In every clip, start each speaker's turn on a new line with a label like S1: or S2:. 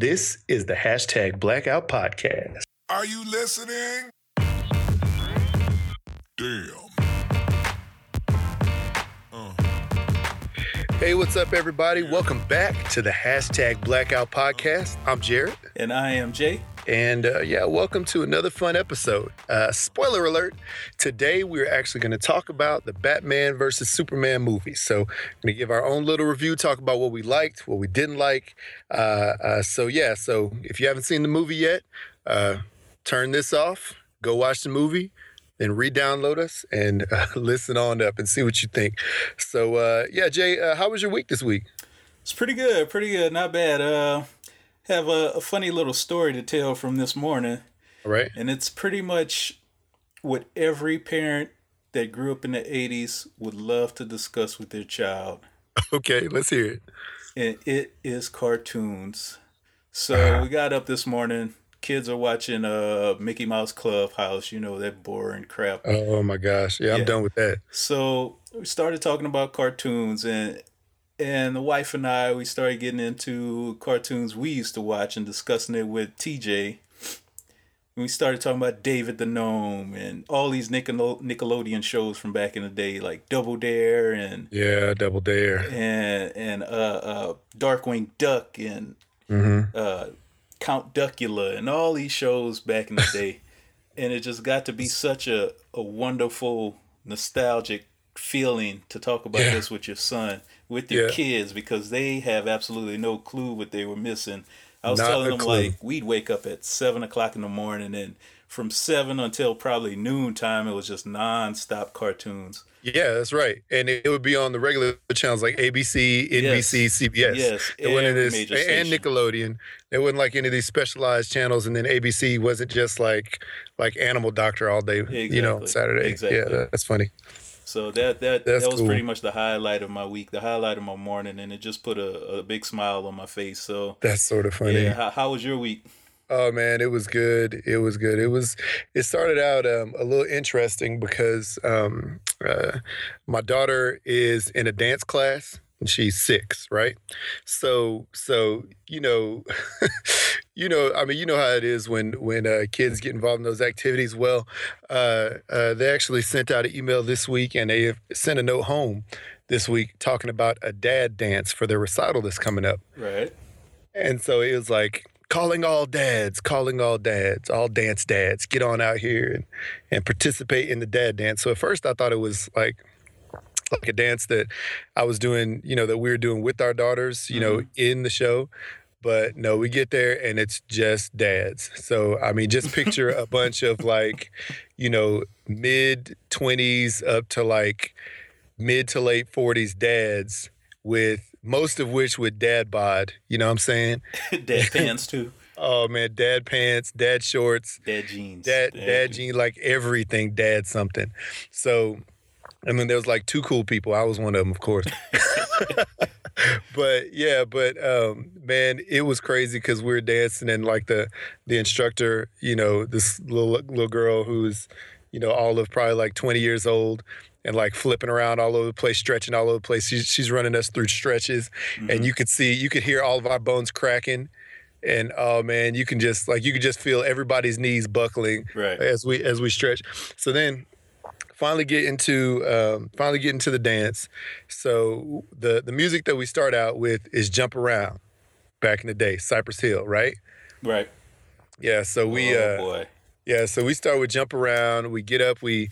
S1: This is the hashtag Blackout Podcast.
S2: Are you listening? Damn.
S1: Hey, what's up, everybody? Welcome back to the hashtag Blackout Podcast. I'm Jared.
S3: And I am Jay.
S1: And uh, yeah, welcome to another fun episode. Uh, spoiler alert today we're actually going to talk about the Batman versus Superman movie. So, we're going to give our own little review, talk about what we liked, what we didn't like. Uh, uh so, yeah, so if you haven't seen the movie yet, uh, turn this off, go watch the movie then re-download us and uh, listen on up and see what you think. So yeah, Jay, how was your week this week?
S3: It's pretty good, pretty good, not bad. Have a, a funny little story to tell from this morning.
S1: All right.
S3: And it's pretty much what every parent that grew up in the 80s would love to discuss with their child.
S1: Okay, let's hear it.
S3: And it is cartoons. So uh-huh. we got up this morning, kids are watching uh Mickey Mouse Clubhouse, you know, that boring crap.
S1: Oh my gosh. Yeah, I'm done with that.
S3: So we started talking about cartoons and and the wife and I we started getting into cartoons we used to watch and discussing it with TJ. And we started talking about David the Gnome and all these Nickel- Nickelodeon shows from back in the day, like Double Dare and
S1: yeah, Double Dare
S3: and and uh, uh, Darkwing Duck and mm-hmm. uh, Count Duckula and all these shows back in the day. and it just got to be such a, a wonderful, nostalgic feeling to talk about yeah. this with your son, with your yeah. kids, because they have absolutely no clue what they were missing. I was Not telling them, clue. like, we'd wake up at seven o'clock in the morning and from seven until probably noon time, it was just nonstop cartoons.
S1: Yeah, that's right. And it, would be on the regular channels like ABC, NBC, yes. CBS. Yes, it wasn't this, and Nickelodeon. It wasn't like any of these specialized channels. And then ABC wasn't just like like Animal Doctor all day, exactly. you know, Saturday. Exactly. Yeah, that's funny.
S3: So that that That's that was cool. pretty much the highlight of my week, the highlight of my morning, and it just put a, a big smile on my face. So
S1: that's sort of funny.
S3: Yeah, how, how was your week?
S1: Oh man, it was good. It was good. It was. It started out um, a little interesting because um, uh, my daughter is in a dance class and she's six, right? So, so you know, you know, I mean, you know how it is when when uh, kids get involved in those activities. Well, uh, uh they actually sent out an email this week and they sent a note home this week talking about a dad dance for their recital that's coming up.
S3: Right.
S1: And so it was like calling all dads, calling all dads, all dance dads, get on out here and, and participate in the dad dance. So at first I thought it was like like a dance that I was doing, you know, that we were doing with our daughters, you mm-hmm. know, in the show. But no, we get there and it's just dads. So I mean, just picture a bunch of like, you know, mid twenties up to like mid to late forties dads with most of which with dad bod. You know what I'm saying?
S3: dad pants too.
S1: oh man, dad pants, dad shorts,
S3: dad jeans,
S1: dad dad, dad jeans, like everything, dad something. So, I mean, there was like two cool people. I was one of them, of course. but yeah, but um, man, it was crazy because we were dancing and like the the instructor, you know, this little little girl who's, you know, all of probably like 20 years old and like flipping around all over the place, stretching all over the place. She's, she's running us through stretches, mm-hmm. and you could see, you could hear all of our bones cracking, and oh man, you can just like you can just feel everybody's knees buckling
S3: right.
S1: as we as we stretch. So then finally get into um, finally get into the dance. So the the music that we start out with is "Jump Around." Back in the day, Cypress Hill, right?
S3: Right.
S1: Yeah. So we.
S3: Oh
S1: uh,
S3: boy.
S1: Yeah. So we start with "Jump Around." We get up. We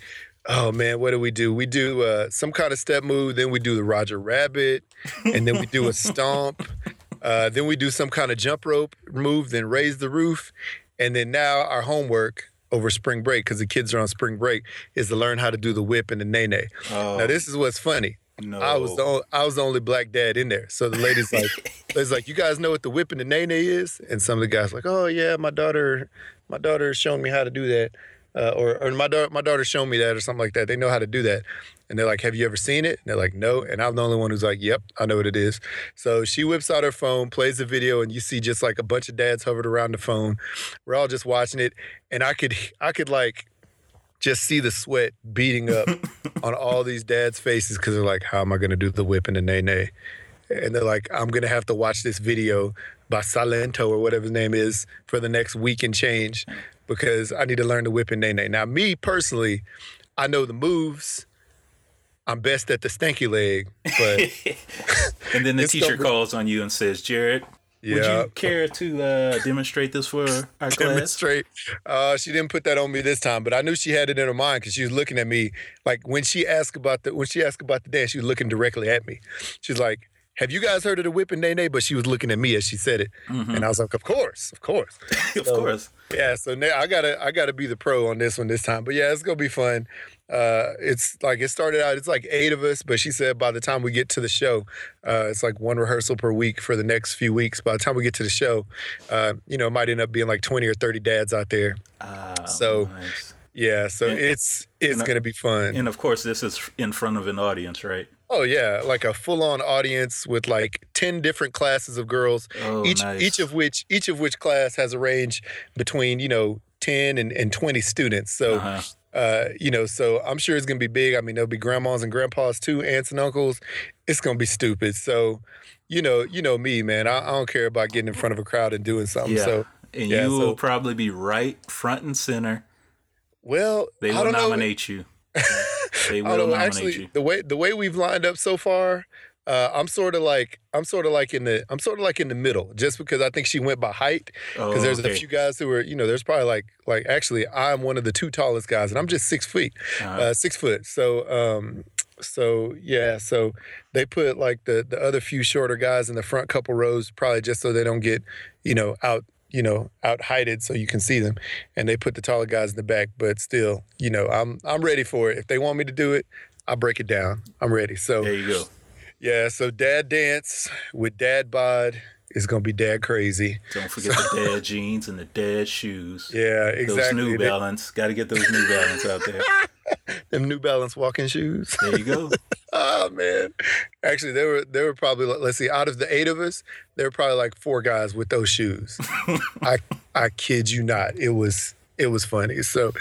S1: Oh man, what do we do? We do uh, some kind of step move, then we do the Roger Rabbit, and then we do a stomp. Uh, then we do some kind of jump rope move, then raise the roof, and then now our homework over spring break because the kids are on spring break is to learn how to do the whip and the nay nay. Oh, now this is what's funny.
S3: No.
S1: I was the only, I was the only black dad in there, so the lady's like, "It's like you guys know what the whip and the nay nay is," and some of the guys like, "Oh yeah, my daughter, my daughter is showing me how to do that." Uh, or, or my daughter my daughter showed me that or something like that. They know how to do that. And they're like, "Have you ever seen it?" And they're like, "No." And I'm the only one who's like, "Yep, I know what it is." So she whips out her phone, plays the video, and you see just like a bunch of dads hovered around the phone. We're all just watching it, and I could I could like just see the sweat beating up on all these dads' faces because they're like, "How am I going to do the whip and the nay nay? and they're like, I'm gonna have to watch this video by Silento or whatever his name is for the next week and change because I need to learn the whipping nene. Now, me personally, I know the moves. I'm best at the stanky leg, but
S3: And then the teacher calls on you and says, Jared, would you care to uh, demonstrate this for our class?
S1: demonstrate. Uh, she didn't put that on me this time, but I knew she had it in her mind because she was looking at me. Like when she asked about the when she asked about the dance, she was looking directly at me. She's like, "Have you guys heard of the whipping nene?" But she was looking at me as she said it, and I was like, "Of course, of course."
S3: of
S1: So,
S3: course.
S1: Yeah, so now I gotta I gotta be the pro on this one this time. But yeah, it's gonna be fun. Uh, it's like it started out. It's like eight of us, but she said by the time we get to the show, uh, it's like one rehearsal per week for the next few weeks. By the time we get to the show, uh, you know, it might end up being like twenty or thirty dads out there.
S3: Ah,
S1: So-
S3: nice.
S1: Yeah, so
S3: And-
S1: it's it's gonna be fun.
S3: And of course, this is in front of an audience, right?
S1: oh yeah, like a full on audience with like ten different classes of girls.
S3: Oh,
S1: each
S3: nice.
S1: each of which each of which class has a range between you know ten and, and twenty students. So.
S3: Uh-huh.
S1: Uh, you know, so I'm sure it's gonna be big. I mean, there'll be grandmas and grandpas too, aunts and uncles. It's gonna be stupid. So, you know, you know me, man. I, I don't care about getting in front of a crowd and doing something.
S3: Yeah.
S1: So,
S3: and
S1: yeah,
S3: you
S1: so-
S3: will probably be right front and center.
S1: Well,
S3: They
S1: I
S3: will
S1: don't know.
S3: nominate you. They will nominate
S1: Actually,
S3: you.
S1: the way the way we've lined up so far, uh, I'm sort of like I'm sort of like in the I'm sort of like in the middle, just because I think she went by height. Because
S3: Oh,
S1: there's
S3: okay.
S1: a few guys who are, you know, there's probably like like actually I'm one of the two tallest guys, and I'm just six feet,
S3: Uh-huh.
S1: uh, six foot. So um, so yeah, so they put like the the other few shorter guys in the front couple rows, probably just so they don't get, you know, out you know out heighted so you can see them, and they put the taller guys in the back. But still, you know, I'm I'm ready for it. If they want me to do it, I'll break it down. I'm ready. So
S3: There you go.
S1: yeah, so dad dance with dad bod is gonna be dad crazy.
S3: Don't forget the dad jeans and the dad shoes.
S1: Yeah, exactly.
S3: Those.
S1: New
S3: Balance. Got to get those New Balance out there.
S1: them New Balance walking shoes.
S3: There you go.
S1: oh man, actually, there were there were probably let's see, out of the eight of us, there were probably like four guys with those shoes. I I kid you not, it was it was funny. So,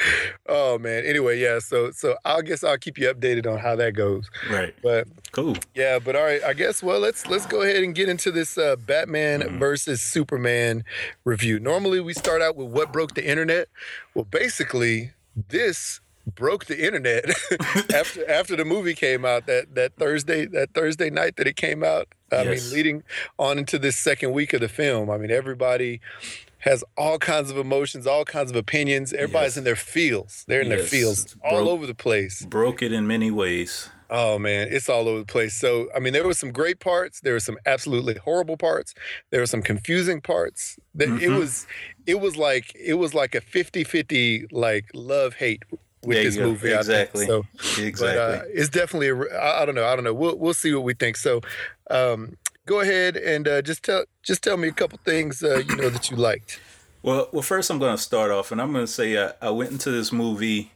S1: oh man. Anyway, yeah. So so I guess I'll keep you updated on how that goes.
S3: Right.
S1: But
S3: Cool.
S1: Yeah, but all right, I guess well let's let's go ahead and get into this uh, Batman
S3: Mm-hmm.
S1: versus Superman review. Normally we start out with what broke the internet. Well, basically this broke the internet after after the movie came out that that Thursday that Thursday night that it came out. I
S3: Yes.
S1: mean, leading on into this second week of the film. I mean, everybody has all kinds of emotions, all kinds of opinions. Everybody's
S3: Yes.
S1: in their fields. They're in their
S3: Yes.
S1: fields all
S3: Broke-
S1: over the place.
S3: Broke it in many ways.
S1: Oh man, it's all over the place. So, I mean, there were some great parts. There were some absolutely horrible parts. There were some confusing parts. That It
S3: Mhm.
S1: was, it was like, it was like a 50-50 like love hate with
S3: There
S1: this movie.
S3: Exactly.
S1: So,
S3: Exactly.
S1: but uh, it's definitely. A, I, I don't know. I don't know. We'll we'll see what we think. So, um, go ahead and uh, just tell just tell me a couple things uh, you know that you liked.
S3: Well, well, first I'm going to start off, and I'm going to say I, I went into this movie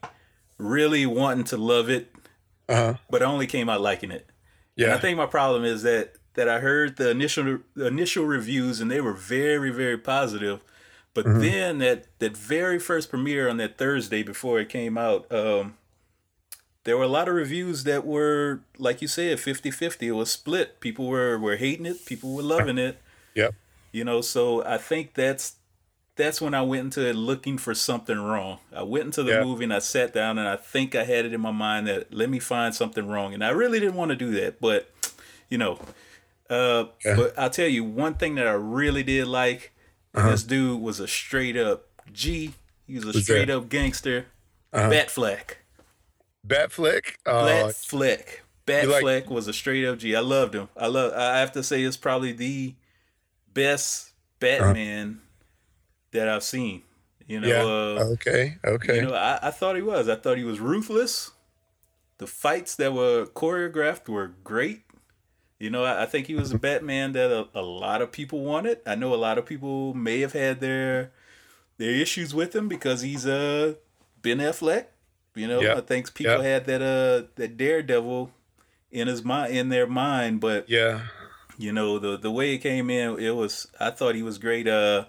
S3: really wanting to love it,
S1: Uh huh.
S3: but I only came out liking it. And
S1: Yeah.
S3: I think my problem is that that I heard the initial the initial reviews, and they were very very positive. But
S1: Mm-hmm.
S3: then that that very first premiere on that Thursday before it came out, um, there were a lot of reviews that were like you said 50-50. It was split. People were were hating it. People were loving it.
S1: Yep.
S3: You know, so I think that's that's when I went into it looking for something wrong. I went into the
S1: Yeah.
S3: movie and I sat down and I think I had it in my mind that let me find something wrong. And I really didn't want to do that, but you know, uh,
S1: Yeah.
S3: but I'll tell you one thing that I really did like. This dude was a straight up G. He was a
S1: Uh-huh. Who's
S3: straight
S1: that?
S3: up gangster.
S1: Uh-huh.
S3: Batfleck.
S1: Batfleck. Uh,
S3: Batfleck. Batfleck
S1: like-
S3: was a straight up G. I loved him. I love. I have to say, it's probably the best Batman that I've seen. You know,
S1: yeah.
S3: uh,
S1: okay. Okay.
S3: you know, I, I thought he was. I thought he was ruthless. The fights that were choreographed were great. You know, I, I think he was a Batman that a, a lot of people wanted. I know a lot of people may have had their their issues with him because he's uh Ben Affleck. You know,
S1: Yeah.
S3: I think people
S1: Yeah.
S3: had that uh that Daredevil in his mind in their mind, but
S1: yeah.
S3: you know the the way it came in, it was I thought he was great. Uh,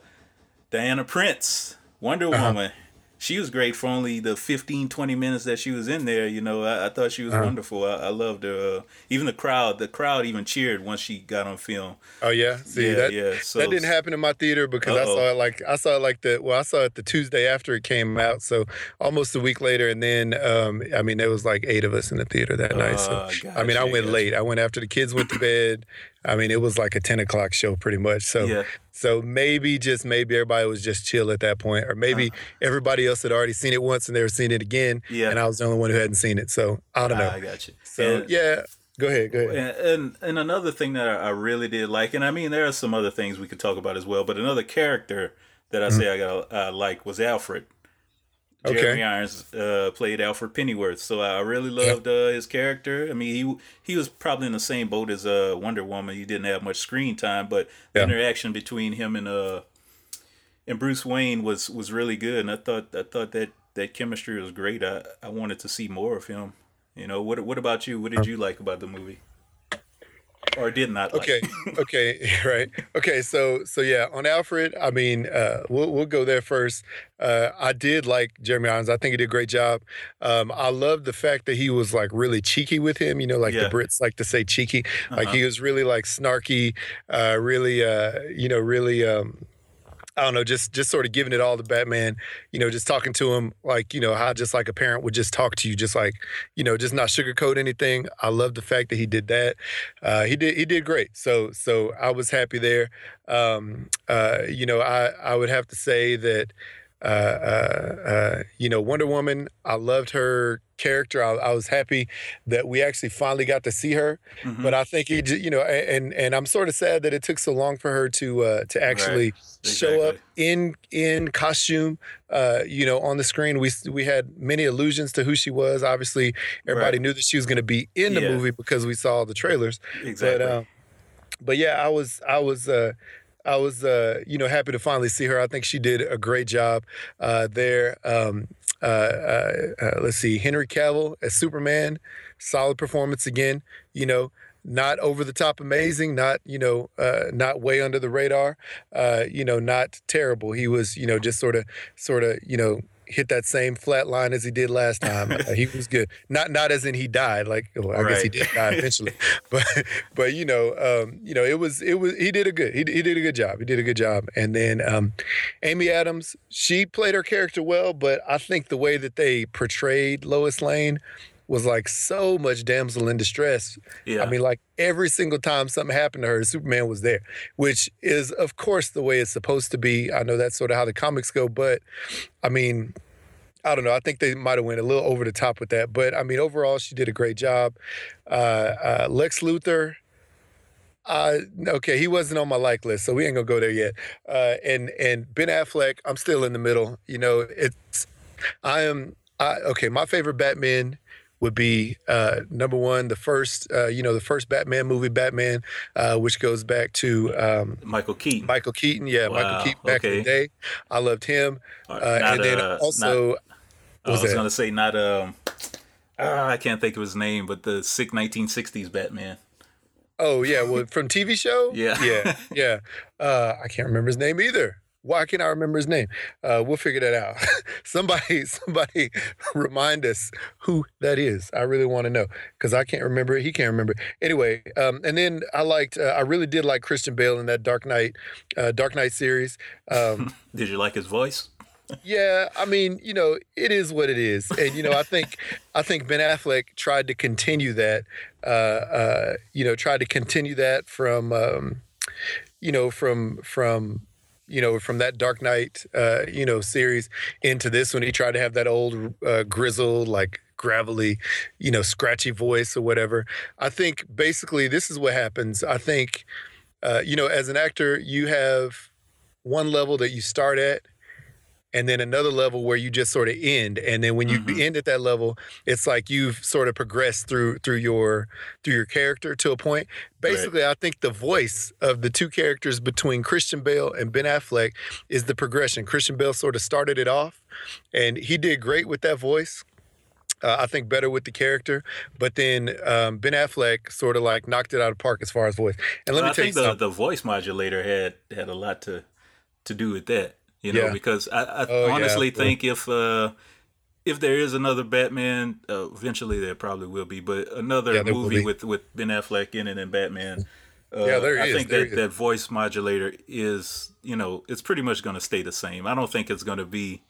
S3: Diana Prince, Wonder
S1: Uh-huh.
S3: Woman. She was great for only the 15, 20 minutes that she was in there. You know, I, I thought she was uh-huh. wonderful. I, I loved her. Uh, even the crowd, the crowd even cheered once she got on film.
S1: Oh yeah, see yeah, that yeah. So, that didn't happen in my theater because uh-oh. I saw it like I saw it like the well I saw it the Tuesday after it came out, so almost a week later, and then um, I mean there was like eight of us in the theater that uh, night. So gotcha, I mean I went gotcha. late. I went after the kids went to bed. I mean, it was like a 10 o'clock show pretty much. So, yeah. So maybe just maybe everybody was just chill at that point, or maybe uh-huh. everybody else had already seen it once and they were seeing it again. Yeah. And I was the only one who hadn't seen it. So I don't know.
S3: I got you.
S1: So and, yeah. Go ahead. Go ahead.
S3: And, and, and another thing that I really did like, and I mean there are some other things we could talk about as well, but another character that I mm-hmm. say I got uh, like was Alfred. Okay. Jeremy Irons uh, played Alfred Pennyworth, so I really loved uh, his character. I mean, he he was probably in the same boat as uh, Wonder Woman. He didn't have much screen time, but the interaction between him and uh and Bruce Wayne was was really good, and I thought I thought that that chemistry was great. I I wanted to see more of him. You know, what what about you? What did you like about the movie? Or did not
S1: like. okay okay right okay so so yeah on alfred i mean uh, we'll, we'll go there first uh, i did like jeremy irons i think he did a great job um, i love the fact that he was like really cheeky with him you know like yeah. the brits like to say cheeky like uh-huh. he was really like snarky uh, really uh, you know really um, I don't know, just just sort of giving it all to Batman, you know, just talking to him like, you know, how just like a parent would just talk to you, just like, you know, just not sugarcoat anything. I love the fact that he did that. Uh, he did he did great. So so I was happy there. Um, uh, you know, I I would have to say that uh, uh, uh, you know, Wonder Woman. I loved her character. I, I, was happy that we actually finally got to see her. Mm-hmm. But I think it, you know, and and I'm sort of sad that it took so long for her to uh, to actually right. show up in in costume. Uh, you know, on the screen, we we had many allusions to who she was. Obviously, everybody right. knew that she was going to be in the yeah. movie because we saw the trailers.
S3: Exactly.
S1: But, but yeah, I was I was uh, I was, uh, you know, happy to finally see her. I think she did a great job uh, there. Um, uh, uh, uh let's see, Henry Cavill as Superman, solid performance again. You know, not over the top amazing, not you know, uh, not way under the radar. you know, not terrible. He was, you know, just sort of, sort of, you know, hit that same flat line as he did last time. He was good. Not not as in he died. Like well, I right. guess he did die eventually. but but you know um, you know it was it was he did a good he, he did a good job. He did a good job. And then um, Amy Adams she played her character well, but I think the way that they portrayed Lois Lane was like so much damsel in distress. Yeah. I mean, like every single time something happened to her, Superman was there, which is, of course, the way it's supposed to be. I know that's sort of how the comics go, but I mean, I don't know. I think they might have went a little over the top with that, but I mean, overall, she did a great job. Uh, uh, Lex Luthor. Uh, okay, he wasn't on my like list, so we ain't gonna go there yet. Uh, and and Ben Affleck, I'm still in the middle. You know, it's I am I, okay. My favorite Batman would be uh, number one, the first, uh, you know, the first Batman movie, Batman, uh, which goes back to um,
S3: Michael Keaton.
S1: Michael Keaton, yeah, wow. Michael Keaton back okay. in the day. I loved him, uh, and then uh, also, not,
S3: I was going to say not um, uh, I can't think of his name, but the sick 1960s Batman.
S1: Oh yeah, well from TV show.
S3: yeah,
S1: yeah, yeah. I can't remember his name either. Why can't I remember his name? Uh, we'll figure that out. somebody, somebody, remind us who that is. I really want to know because I can't remember it. He can't remember. It. Anyway, um, and then I liked. Uh, I really did like Christian Bale in that Dark Knight, uh, Dark Knight series. Um,
S3: did you like his voice?
S1: yeah, I mean, you know, it is what it is, and you know, I think, I think Ben Affleck tried to continue that. Uh, uh, you know, tried to continue that from. Um, you know, from from you know, from that Dark Knight, uh, you know, series into this when he tried to have that old uh, grizzled, like gravelly, you know, scratchy voice or whatever. I think basically this is what happens. I think, uh, you know, as an actor, you have one level that you start at and then another level where you just sort of end and then when you mm-hmm. end at that level it's like you've sort of progressed through through your through your character to a point basically right. i think the voice of the two characters between christian bale and ben affleck is the progression christian bale sort of started it off and he did great with that voice uh, I think better with the character, but then um, Ben Affleck sort of like knocked it out of park as far as voice. And let well, me I tell
S3: think
S1: you
S3: the, the voice modulator had had a lot to to do with that. You know,
S1: Yeah.
S3: because I, I
S1: Oh,
S3: honestly
S1: yeah.
S3: think if uh, if there is another Batman, uh, eventually there probably will be, but another
S1: Yeah,
S3: movie with with Ben Affleck in it and Batman. Uh,
S1: Yeah, there
S3: I
S1: is,
S3: think
S1: there
S3: that
S1: is.
S3: that voice modulator is, you know, it's pretty much going to stay the same. I don't think it's going to be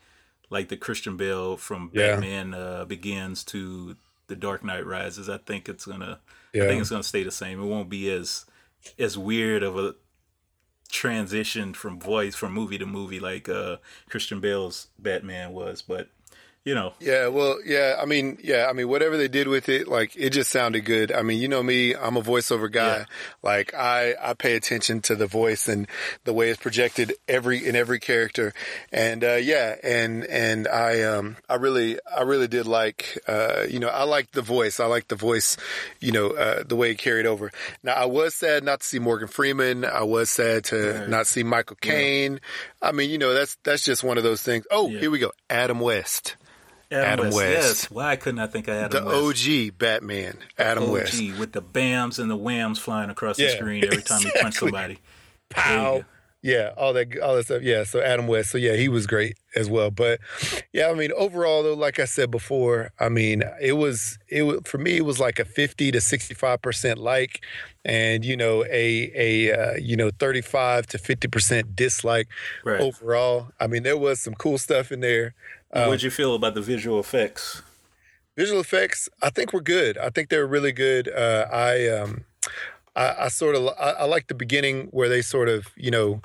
S3: like the Christian Bale from
S1: Yeah.
S3: Batman uh, Begins to The Dark Knight Rises. I think it's gonna, I think it's gonna stay the same. It won't be as as weird of a transition from voice from movie to movie like uh Christian Bale's Batman was, but you know,
S1: Yeah, well, yeah, I mean, yeah, I mean, whatever they did with it, like, it just sounded good. I mean, you know me, I'm a voiceover guy.
S3: Yeah.
S1: Like, I, I pay attention to the voice and the way it's projected every, in every character. And, uh, yeah, and, and I, um, I really, I really did like, uh, you know, I liked the voice. I liked the voice, you know, uh, the way it carried over. Now, I was sad not to see Morgan Freeman. I was sad to
S3: Right.
S1: not see Michael Caine. I mean, you know, that's, that's just one of those things. Oh,
S3: Yeah.
S1: here we go. Adam West.
S3: Adam,
S1: Adam
S3: West.
S1: West.
S3: Yes, why couldn't I think of Adam
S1: The
S3: West?
S1: The OG Batman, Adam
S3: OG
S1: West.
S3: with the bams and the whams flying across the screen every time he punched somebody.
S1: Pow. Yeah, all that, all that stuff. Yeah, so Adam West. So yeah, he was great as well. But yeah, I mean, overall though, like I said before, I mean, it was it was for me. It was like a fifty to sixty five percent like, and you know, a a uh, you know thirty five to fifty percent dislike
S3: Right.
S1: overall. I mean, there was some cool stuff in there. Um,
S3: What'd you feel about the visual effects?
S1: visual effects i think were good i think they were really good uh, i um i, I sort of I, I like the beginning where they sort of you know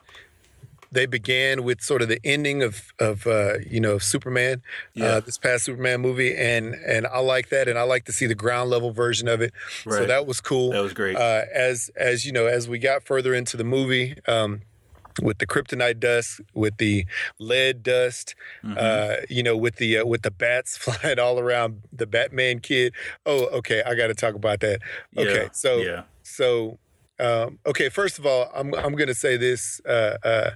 S1: they began with sort of the ending of of uh, you know Superman,
S3: Yeah.
S1: uh, this past Superman movie, and and I like that, and I like to see the ground level version of it. So that was cool.
S3: That was great.
S1: Uh, as as you know, as we got further into the movie, um, with the kryptonite dust, with the lead dust,
S3: Mm-hmm.
S1: uh, you know, with the uh, with the bats flying all around the Batman kid. Oh, okay, I got to talk about that. Okay,
S3: Yeah,
S1: so
S3: yeah.
S1: so um, okay, first of all, I'm I'm gonna say this. Uh, uh,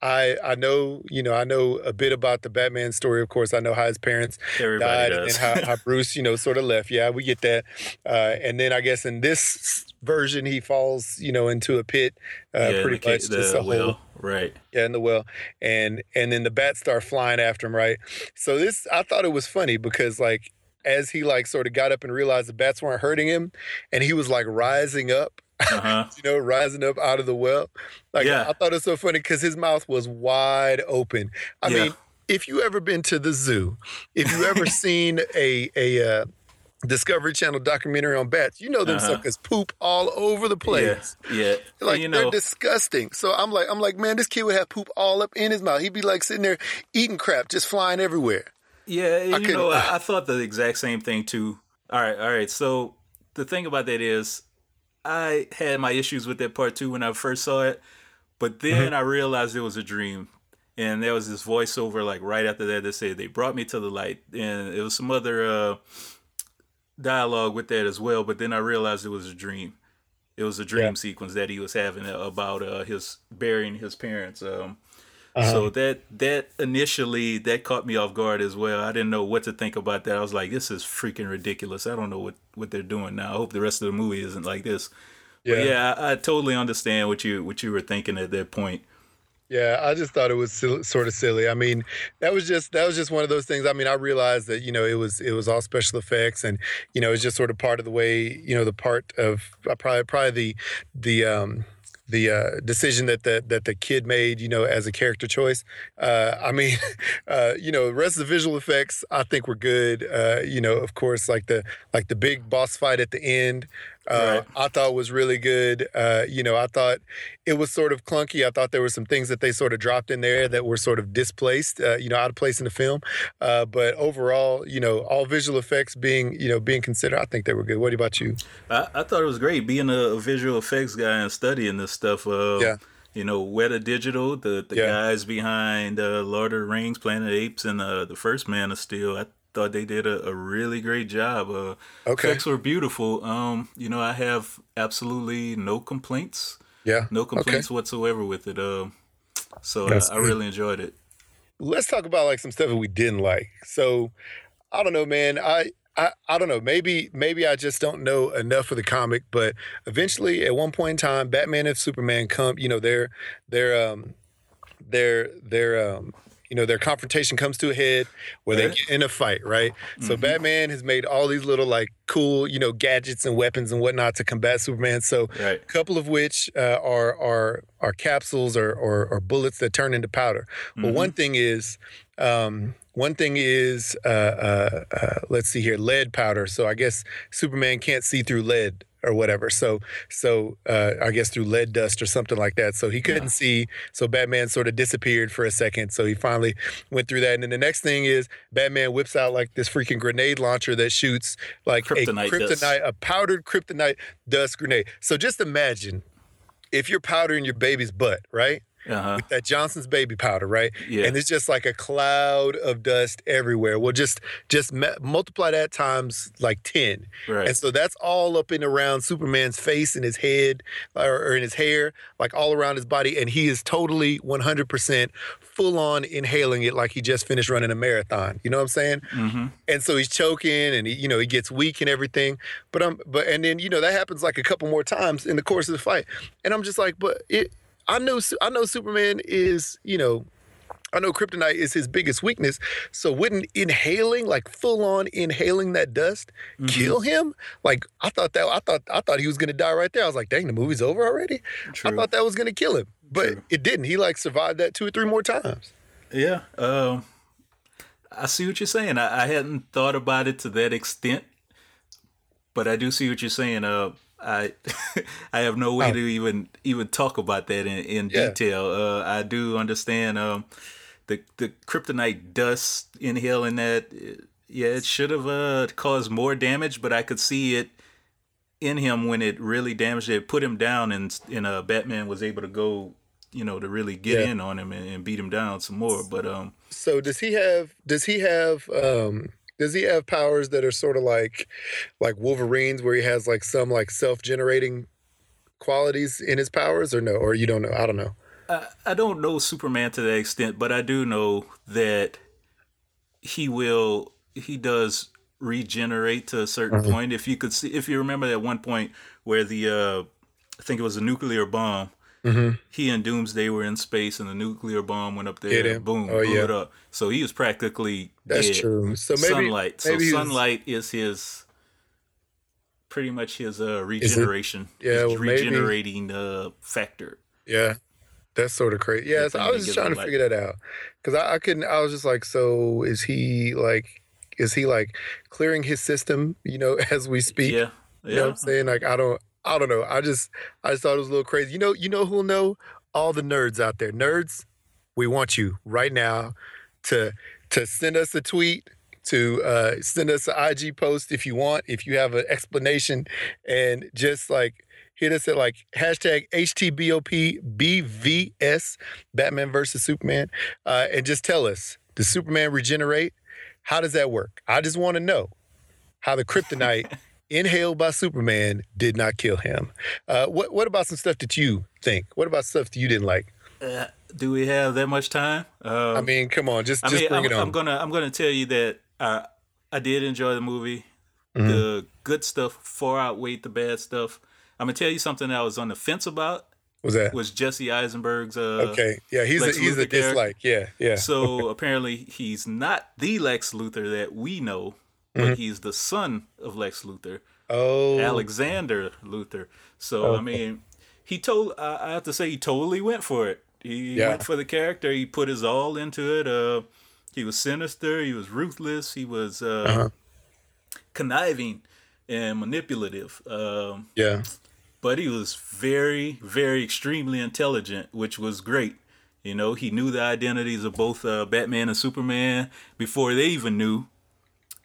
S1: I I know you know I know a bit about the Batman story. Of course, I know how his parents
S3: Everybody
S1: died
S3: does.
S1: and how, how Bruce you know sort of left. Yeah, we get that. Uh, and then I guess in this version, he falls you know into a pit. Uh,
S3: yeah,
S1: pretty
S3: the,
S1: much just
S3: the
S1: a hole.
S3: well, right.
S1: Yeah, in the well, and and then the bats start flying after him, right? So this, I thought it was funny because like as he like sort of got up and realized the bats weren't hurting him, and he was like rising up,
S3: Uh huh.
S1: you know, rising up out of the well. Like
S3: Yeah.
S1: I thought it was so funny because his mouth was wide open. I
S3: Yeah.
S1: mean, if you ever been to the zoo, if you ever seen a a uh, Discovery Channel documentary on bats, you know them
S3: Uh-huh.
S1: suckers poop all over the place.
S3: Yeah, yeah.
S1: Like
S3: you
S1: they're
S3: know,
S1: disgusting. So I'm like, I'm like, man, this kid would have poop all up in his mouth. He'd be like sitting there eating crap, just flying everywhere.
S3: Yeah, you
S1: couldn't-
S3: know, I, I thought the exact same thing too. All right, all right. So the thing about that is, I had my issues with that part too when I first saw it, but
S1: Mm-hmm.
S3: then I realized it was a dream, and there was this voiceover like right after that that said they brought me to the light, and it was some other uh, dialogue with that as well. But then I realized it was a dream. It was a dream
S1: Yeah.
S3: sequence that he was having about uh, his burying his parents. Um,
S1: Uh-huh.
S3: so that that initially that caught me off guard as well. I didn't know what to think about that. I was like, this is freaking ridiculous. I don't know what what they're doing now. I hope the rest of the movie isn't like this. But yeah, I, I totally understand what you what you were thinking at that point.
S1: Yeah, I just thought it was sort of silly. I mean, that was just that was just one of those things. I mean, I realized that you know it was it was all special effects, and you know it's just sort of part of the way you know the part of uh, probably probably the the um, the uh, decision that the that the kid made, you know, as a character choice. Uh, I mean, uh, you know, the rest of the visual effects I think were good. Uh, you know, of course, like the like the big boss fight at the end. Uh,
S3: Right.
S1: I thought was really good. Uh, you know, I thought it was sort of clunky. I thought there were some things that they sort of dropped in there that were sort of displaced, uh, you know, out of place in the film. Uh, but overall, you know, all visual effects being, you know, being considered, I think they were good. What about you?
S3: I, I thought it was great being a, a visual effects guy and studying this stuff. Uh,
S1: Yeah.
S3: You know, Weta Digital, the the
S1: Yeah.
S3: guys behind uh, Lord of the Rings, Planet of the Apes, and uh, the first Man of Steel. I thought they did a, a really great job. Uh,
S1: Okay.
S3: Effects were beautiful. Um, you know, I have absolutely no complaints,
S1: Yeah.
S3: no
S1: Okay.
S3: complaints whatsoever with it. Um, so I, I really enjoyed it.
S1: let's talk about like some stuff that we didn't like. So I don't know, man. I I, I don't know. Maybe maybe I just don't know enough of the comic, but eventually at one point in time, Batman and Superman come, you know, they're they're um their their um you know their confrontation comes to a head where
S3: Right.
S1: they get in a fight, right? So Batman has made all these little like cool you know gadgets and weapons and whatnot to combat Superman. So
S3: Right.
S1: a couple of which uh, are are are capsules or, or or bullets that turn into powder. Well, one thing is. Um, one thing is, uh, uh, uh, let's see here, lead powder. So I guess Superman can't see through lead or whatever. So, so uh, I guess through lead dust or something like that. So he couldn't see. So Batman sort of disappeared for a second. So he finally went through that. And then the next thing is Batman whips out like this freaking grenade launcher that shoots like
S3: Kryptonite
S1: a kryptonite,
S3: dust.
S1: a powdered kryptonite dust grenade. So just imagine if you're powdering your baby's butt, right?
S3: Uh huh.
S1: that Johnson's baby powder, right?
S3: Yeah.
S1: And it's just like a cloud of dust everywhere. Well, just just multiply that times like ten,
S3: Right.
S1: and so that's all up and around Superman's face and his head, or, or in his hair, like all around his body, and he is totally one hundred percent full on inhaling it like he just finished running a marathon. You know what I'm saying?
S3: Mm-hmm.
S1: and so he's choking and he, you know he gets weak and everything but I'm but and then you know that happens like a couple more times in the course of the fight and i'm just like but it i know i know superman is you know I know kryptonite is his biggest weakness. So wouldn't inhaling, like full on inhaling that dust, kill him? Like I thought that I thought I thought he was gonna die right there. I was like, dang, the movie's over already. I thought that was gonna kill him. But
S3: True.
S1: it didn't. He like survived that two or three more times.
S3: Yeah. Um, I see what you're saying. I, I hadn't thought about it to that extent, but I do see what you're saying. Uh, I I have no way
S1: Oh.
S3: to even even talk about that in, in
S1: Yeah.
S3: detail. Uh, I do understand um, the the kryptonite dust inhaling that. Yeah, it should have uh, caused more damage, but I could see it in him when it really damaged it, put him down, and and uh, Batman was able to go, you know, to really get
S1: Yeah.
S3: in on him and, and beat him down some more. But um,
S1: So does he have does he have um does he have powers that are sort of like like Wolverine's where he has like some like self-generating qualities in his powers or no or you don't know I don't know.
S3: I, I don't know Superman to that extent, but I do know that he will he does regenerate to a certain
S1: Mm-hmm.
S3: point. If you could see if you remember that one point where the uh I think it was a nuclear bomb. He and Doomsday were in space, and the nuclear bomb went up there. Boom,
S1: Oh,
S3: blew
S1: yeah.
S3: it up. So he was practically
S1: That's
S3: dead.
S1: true. So maybe
S3: sunlight. So
S1: maybe he was-
S3: sunlight is his pretty much his uh, regeneration.
S1: Yeah,
S3: his
S1: well, maybe-
S3: regenerating uh, factor.
S1: Yeah. That's sort of crazy. Yeah, so I was just trying to
S3: life.
S1: figure that out. Cuz I, I couldn't I was just like so is he like is he like clearing his system, you know, as we speak?
S3: Yeah,
S1: You know what
S3: yeah.
S1: I'm saying? Like I don't I don't know. I just I just thought it was a little crazy. You know, you know who'll know? All the nerds out there. Nerds, we want you right now to to send us a tweet, to uh, send us an IG post if you want, if you have an explanation, and just like hit us at like hashtag HTBOPBVS, Batman versus Superman, uh, and just tell us does Superman regenerate? How does that work? I just want to know how the kryptonite inhaled by Superman did not kill him. Uh, what what about some stuff that you think? What about stuff that you didn't like?
S3: Uh, do we have that much time? Um,
S1: I mean, come on, just
S3: I
S1: just
S3: mean,
S1: bring
S3: I'm,
S1: it on.
S3: I'm gonna I'm gonna tell you that I I did enjoy the movie.
S1: Mm-hmm.
S3: The good stuff far outweighed the bad stuff. I'm gonna tell you something that I was on the fence about
S1: was that
S3: was Jesse Eisenberg's. Uh,
S1: okay? Yeah, he's
S3: Lex
S1: a he's a
S3: Luthor character.
S1: dislike. Yeah, yeah.
S3: So apparently he's not the Lex Luthor that we know, but
S1: Mm-hmm.
S3: he's the son of Lex Luthor.
S1: oh,
S3: Alexander Luthor. So I mean, he told I I have to say he totally went for it. He
S1: Yeah.
S3: went for the character. He put his all into it. Uh, he was sinister. He was ruthless. He was uh,
S1: Uh-huh.
S3: conniving and manipulative. Um,
S1: yeah,
S3: but he was very, very extremely intelligent, which was great. You know, he knew the identities of both uh, Batman and Superman before they even knew.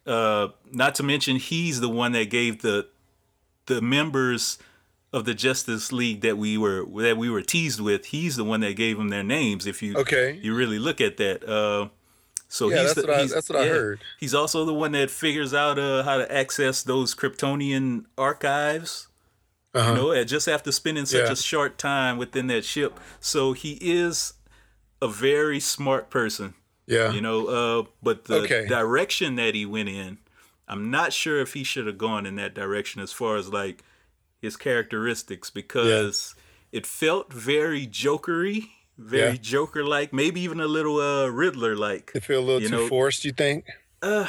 S3: Uh, not to mention, he's the one that gave the the members of the Justice League that we were that we were teased with. He's the one that gave them their names. If you
S1: Okay.
S3: you really look at that. Uh, so
S1: Yeah,
S3: he's
S1: that's
S3: the,
S1: what I-
S3: he's-
S1: that's what I heard.
S3: He's also the one that figures out uh, how to access those Kryptonian archives.
S1: Uh-huh.
S3: You know, just after spending such
S1: Yeah.
S3: a short time within that ship. So he is a very smart person.
S1: Yeah.
S3: You know, uh, but the
S1: Okay.
S3: direction that he went in, I'm not sure if he should have gone in that direction as far as like his characteristics because it felt very jokery very
S1: Yeah.
S3: Joker like, maybe even a little uh, Riddler like.
S1: It feel a little
S3: You
S1: too
S3: know-
S1: forced. You think?
S3: Uh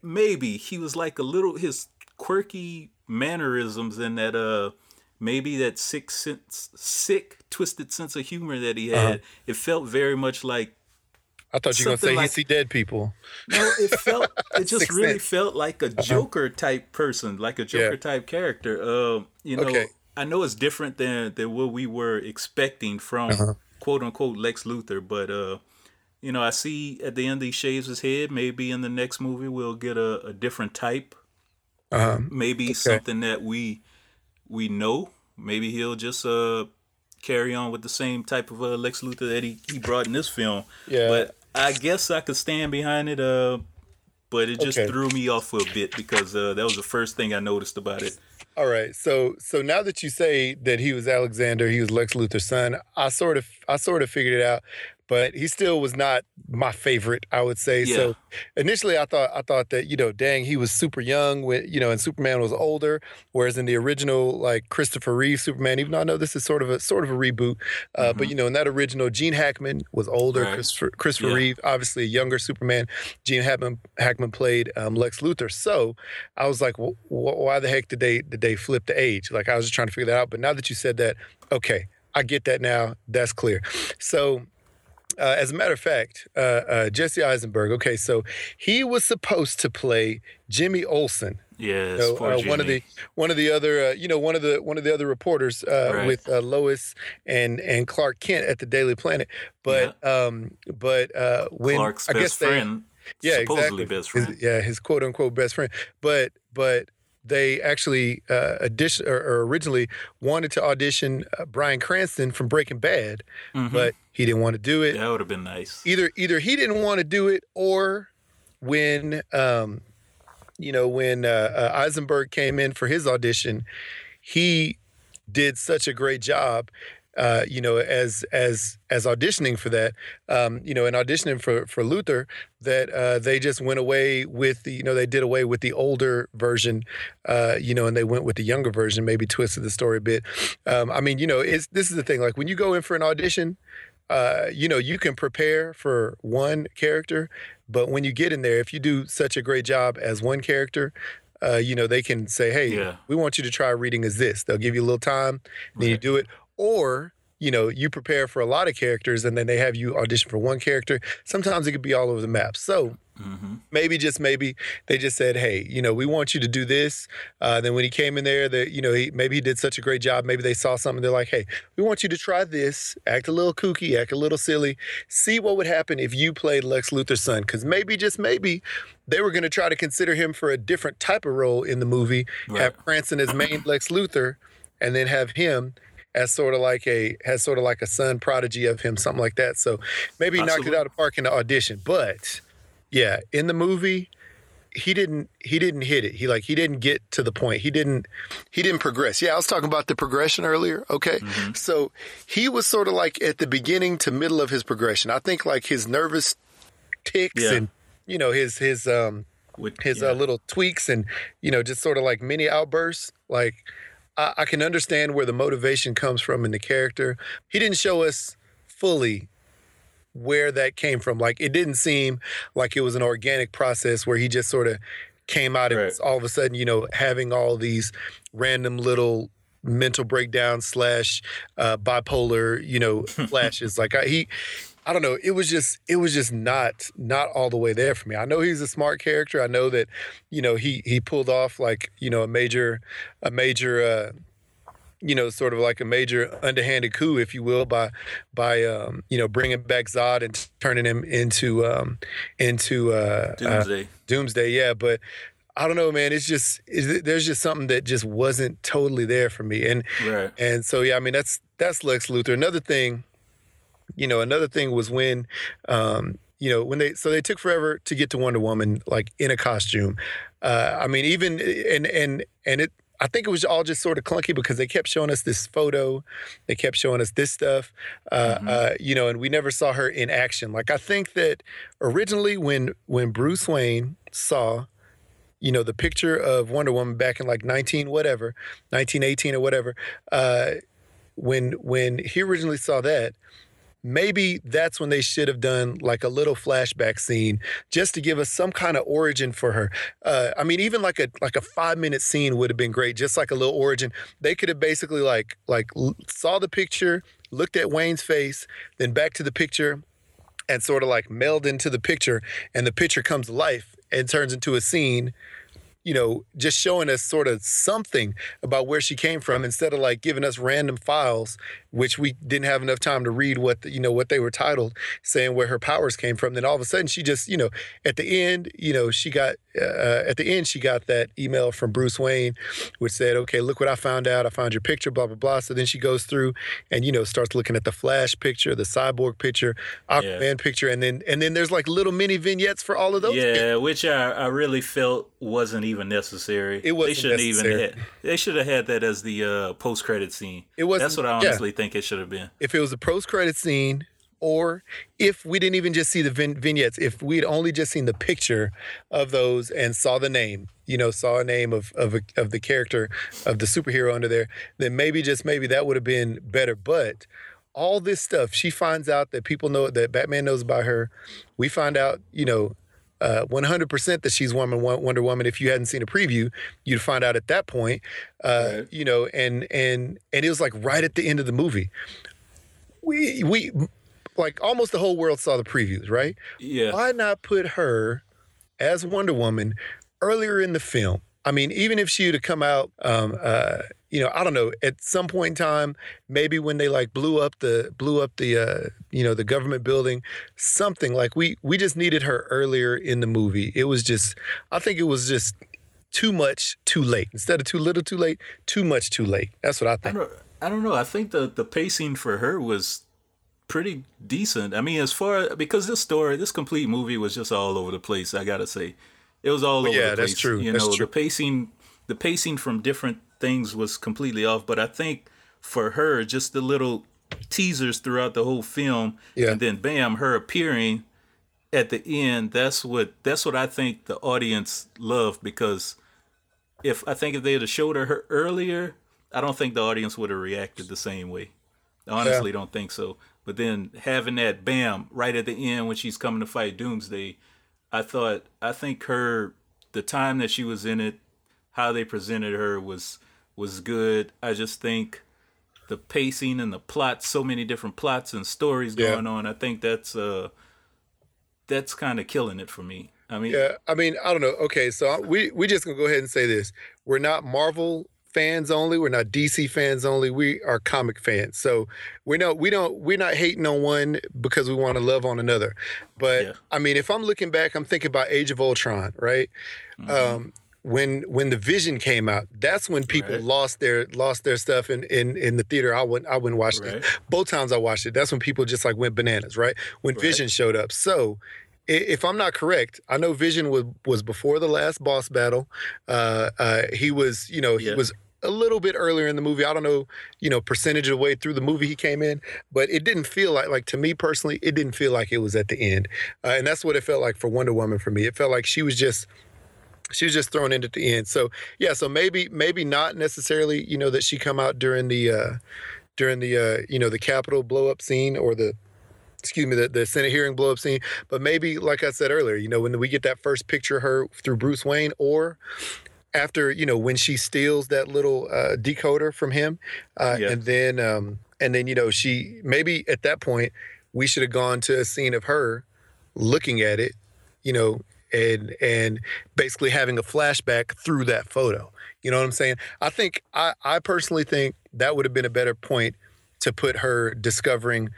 S3: maybe he was like a little his quirky mannerisms and that uh maybe that sick sense sick twisted sense of humor that he had it felt very much like
S1: I thought you were gonna say
S3: Something
S1: he see dead people.
S3: no it felt it just really felt like a joker type person like a joker
S1: Yeah.
S3: type character um you know
S1: Okay.
S3: i know it's different than than what we were expecting from
S1: Uh-huh.
S3: quote unquote lex luthor but uh you know i see at the end he shaves his head maybe in the next movie we'll get a, a different type
S1: Uh-huh.
S3: maybe something that we we know. Maybe he'll just uh carry on with the same type of uh, Lex Luthor that he, he brought in this film.
S1: Yeah.
S3: But I guess I could stand behind it. Uh, but it just
S1: Okay.
S3: threw me off for a bit because uh, that was the first thing I noticed about it.
S1: All right. So so now that you say that he was Alexander, he was Lex Luthor's son, I sort of I sort of figured it out, but he still was not my favorite, I would say.
S3: Yeah.
S1: So initially I thought I thought that, you know, dang, he was super young when you know, and Superman was older, whereas in the original like Christopher Reeve Superman, even though I know this is sort of a sort of a reboot, uh, but you know, in that original Gene Hackman was older,
S3: Mm-hmm. Right.
S1: Christopher, Christopher
S3: Yeah.
S1: Reeve, obviously a younger Superman. Gene Hackman Hackman played um, Lex Luthor. So I was like, wh- wh- why the heck did they did they flip the age? Like I was just trying to figure that out. But now that you said that, okay, I get that now. That's clear. So. Uh, as a matter of fact, uh, uh, Jesse Eisenberg. Okay, so he was supposed to play Jimmy Olsen,
S3: Yes,
S1: so, uh, one of the one of the other uh, you know one of the one of the other reporters uh,
S3: Right.
S1: with uh, Lois and and Clark Kent at the Daily Planet. But um, but uh, when
S3: Clark's
S1: I
S3: best
S1: guess they,
S3: friend.
S1: yeah,
S3: supposedly
S1: exactly.
S3: best
S1: His-
S3: friend.
S1: yeah, his quote unquote best friend. But but they actually uh, audition or, or originally wanted to audition uh, Bryan Cranston from Breaking Bad,
S3: Mhm.
S1: but he didn't want to do it.
S3: that would have been nice.
S1: Either either he didn't want to do it, or when um, you know when uh, uh, Eisenberg came in for his audition, he did such a great job. Uh, you know, as as as auditioning for that, um, you know, and auditioning for for Luthor, that uh, they just went away with the, you know, they did away with the older version, uh, you know, and they went with the younger version, maybe twisted the story a bit. Um, I mean, you know, it's this is the thing. Like when you go in for an audition, uh, you know, you can prepare for one character, but when you get in there, if you do such a great job as one character, uh, you know, they can say, hey,
S3: Yeah.
S1: we want you to try reading as this. They'll give you a little time, then you do it. Or, you know, you prepare for a lot of characters and then they have you audition for one character. Sometimes it could be all over the map. So
S3: hmm
S1: maybe just maybe they just said, hey, you know, we want you to do this. Uh, then when he came in there, that you know, he, maybe he did such a great job. Maybe they saw something. They're like, hey, we want you to try this. Act a little kooky, act a little silly. See what would happen if you played Lex Luthor's son. Because maybe, just maybe, they were going to try to consider him for a different type of role in the movie. Have
S3: Right.
S1: Cranston as main Lex Luthor, and then have him. As sort of like a has sort of like a son prodigy of him, something like that. So maybe he knocked it out of the park in the audition. But yeah, in the movie, he didn't he didn't hit it. He like he didn't get to the point. He didn't he didn't progress. Yeah, I was talking about the progression earlier. Okay.
S3: Mm-hmm.
S1: So he was sort of like at the beginning to middle of his progression. I think like his nervous ticks
S3: Yeah.
S1: and you know his his um
S3: With,
S1: his
S3: yeah.
S1: uh, little tweaks and you know just sort of like mini outbursts like I, I can understand where the motivation comes from in the character. He didn't show us fully where that came from. Like it didn't seem like it was an organic process where he just sort of came out and
S3: Right.
S1: all of a sudden you know having all these random little mental breakdown slash uh, bipolar you know flashes. Like I, he I don't know. It was just it was just not not all the way there for me. I know he's a smart character. I know that you know he he pulled off like you know a major a major uh, you know sort of like a major underhanded coup, if you will, by by um, you know bringing back Zod and turning him into um, into uh, uh,
S3: Doomsday.
S1: Doomsday. Yeah, but. I don't know, man. It's just is there's just something that just wasn't totally there for me, and
S3: right.
S1: and so yeah, I mean that's that's Lex Luthor. Another thing, you know, another thing was when um, you know, when they so they took forever to get to Wonder Woman like in a costume. Uh I mean even and and and it I think it was all just sort of clunky because they kept showing us this photo, they kept showing us this stuff, uh, uh, you know, and we never saw her in action. Like I think that originally when when Bruce Wayne saw you know the picture of Wonder Woman back in like 19 whatever 1918 or whatever uh when when he originally saw that maybe that's when they should have done like a little flashback scene just to give us some kind of origin for her. Uh, I mean, even like a like a five minute scene would have been great, just like a little origin. They could have basically like like saw the picture, looked at Wayne's face, then back to the picture, and sort of like meld into the picture, and the picture comes to life and turns into a scene you know, just showing us sort of something about where she came from instead of like giving us random files, which we didn't have enough time to read what the, you know what they were titled, saying where her powers came from. Then all of a sudden, she just you know at the end, you know, she got uh, at the end she got that email from Bruce Wayne, which said, "Okay, look what I found out. I found your picture, blah blah blah." So then she goes through and you know starts looking at the Flash picture, the Cyborg picture, Aquaman yeah. picture, and then and then there's like little mini vignettes for all of those.
S3: Yeah, which I, I really felt wasn't even necessary. It wasn't they shouldn't necessary. even had, they should have had that as the uh, post credit scene. It was that's what I honestly yeah. think it should have been.
S1: If it was a post credit scene, or if we didn't even just see the vin- vignettes, if we'd only just seen the picture of those and saw the name, you know, saw a name of of, a, of the character of the superhero under there, then maybe just maybe that would have been better. But all this stuff, she finds out that people know that Batman knows about her. We find out, you know, uh, 100% that she's Woman Wonder Woman. If you hadn't seen a preview, you'd find out at that point. Uh, right. You know, and and and it was like right at the end of the movie. We we like almost the whole world saw the previews, right?
S3: Yeah.
S1: Why not put her as Wonder Woman earlier in the film? I mean, even if she would have come out, um, uh, you know, I don't know, at some point in time, maybe when they like blew up the blew up the uh, you know the government building, something like we we just needed her earlier in the movie. It was just, I think it was just too much, too late. Instead of too little, too late, too much, too late. That's what I think.
S3: I don't, I don't know. I think the the pacing for her was pretty decent. I mean, as far because this story, this complete movie was just all over the place. I gotta say it was all over yeah, the place. that's true. You that's know, true. the pacing, the pacing from different things was completely off. But I think for her, just the little teasers throughout the whole film, yeah. and then bam, her appearing at the end. That's what that's what I think the audience loved because if I think if they had showed her, her earlier, I don't think the audience would have reacted the same way. I honestly yeah. don't think so. But then having that bam right at the end when she's coming to fight Doomsday, I thought I think her the time that she was in it, how they presented her was was good. I just think the pacing and the plot, so many different plots and stories yeah. going on. I think that's uh that's kind of killing it for me. I mean,
S1: yeah, I mean, I don't know. Okay, so we we just gonna go ahead and say this: we're not Marvel fans only. We're not DC fans only. We are comic fans. So we know we don't we're not hating on one because we want to love on another. But yeah. I mean, if I'm looking back, I'm thinking about Age of Ultron, right? Mm-hmm. Um, when when the Vision came out, that's when people right. lost their lost their stuff in, in in the theater. I went I went and watched right. it. Both times I watched it, that's when people just like went bananas, right? When right. Vision showed up. So if I'm not correct, I know Vision was was before the last boss battle. Uh, uh, he was, you know, he was a little bit earlier in the movie. I don't know, you know, percentage of the way through the movie he came in, but it didn't feel like, like to me personally, it didn't feel like it was at the end, uh, and that's what it felt like for Wonder Woman for me. It felt like she was just she was just thrown in at the end. So yeah, so maybe maybe not necessarily, you know, that she come out during the uh during the uh, you know, the Capitol blow up scene or the excuse me, the, the Senate hearing blow up scene. But maybe, like I said earlier, you know, when we get that first picture of her through Bruce Wayne, or after you know when she steals that little uh, decoder from him, uh, yeah. and then um, and then you know she maybe at that point we should have gone to a scene of her looking at it, you know, and and basically having a flashback through that photo. You know what I'm saying? I think I I personally think that would have been a better point to put her discovering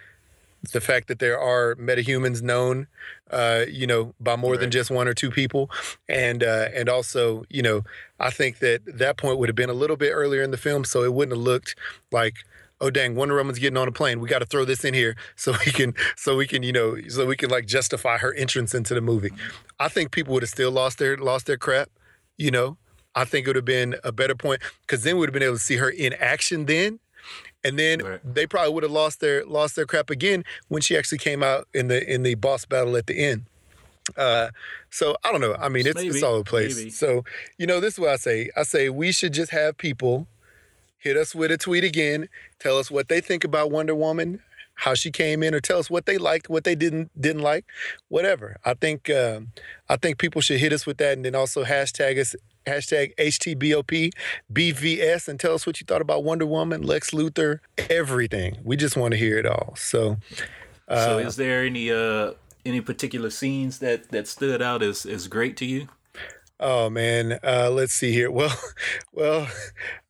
S1: the fact that there are metahumans known, uh, you know, by more right. than just one or two people, and uh, and also, you know, I think that that point would have been a little bit earlier in the film, so it wouldn't have looked like, oh dang, Wonder Woman's getting on a plane. We got to throw this in here so we can, so we can, you know, so we can like justify her entrance into the movie. I think people would have still lost their lost their crap, you know. I think it would have been a better point because then we would have been able to see her in action then and then right. they probably would have lost their lost their crap again when she actually came out in the in the boss battle at the end. Uh, so I don't know. I mean, it's, maybe, it's all over the place. Maybe. So you know, this is what I say. I say we should just have people hit us with a tweet again, tell us what they think about Wonder Woman, how she came in, or tell us what they liked, what they didn't didn't like, whatever. I think um, I think people should hit us with that, and then also hashtag us hashtag HTBOP BVS and tell us what you thought about Wonder Woman, Lex Luthor, everything. We just want to hear it all. So,
S3: uh, so is there any uh any particular scenes that that stood out as as great to you?
S1: Oh man, uh, let's see here. Well, well,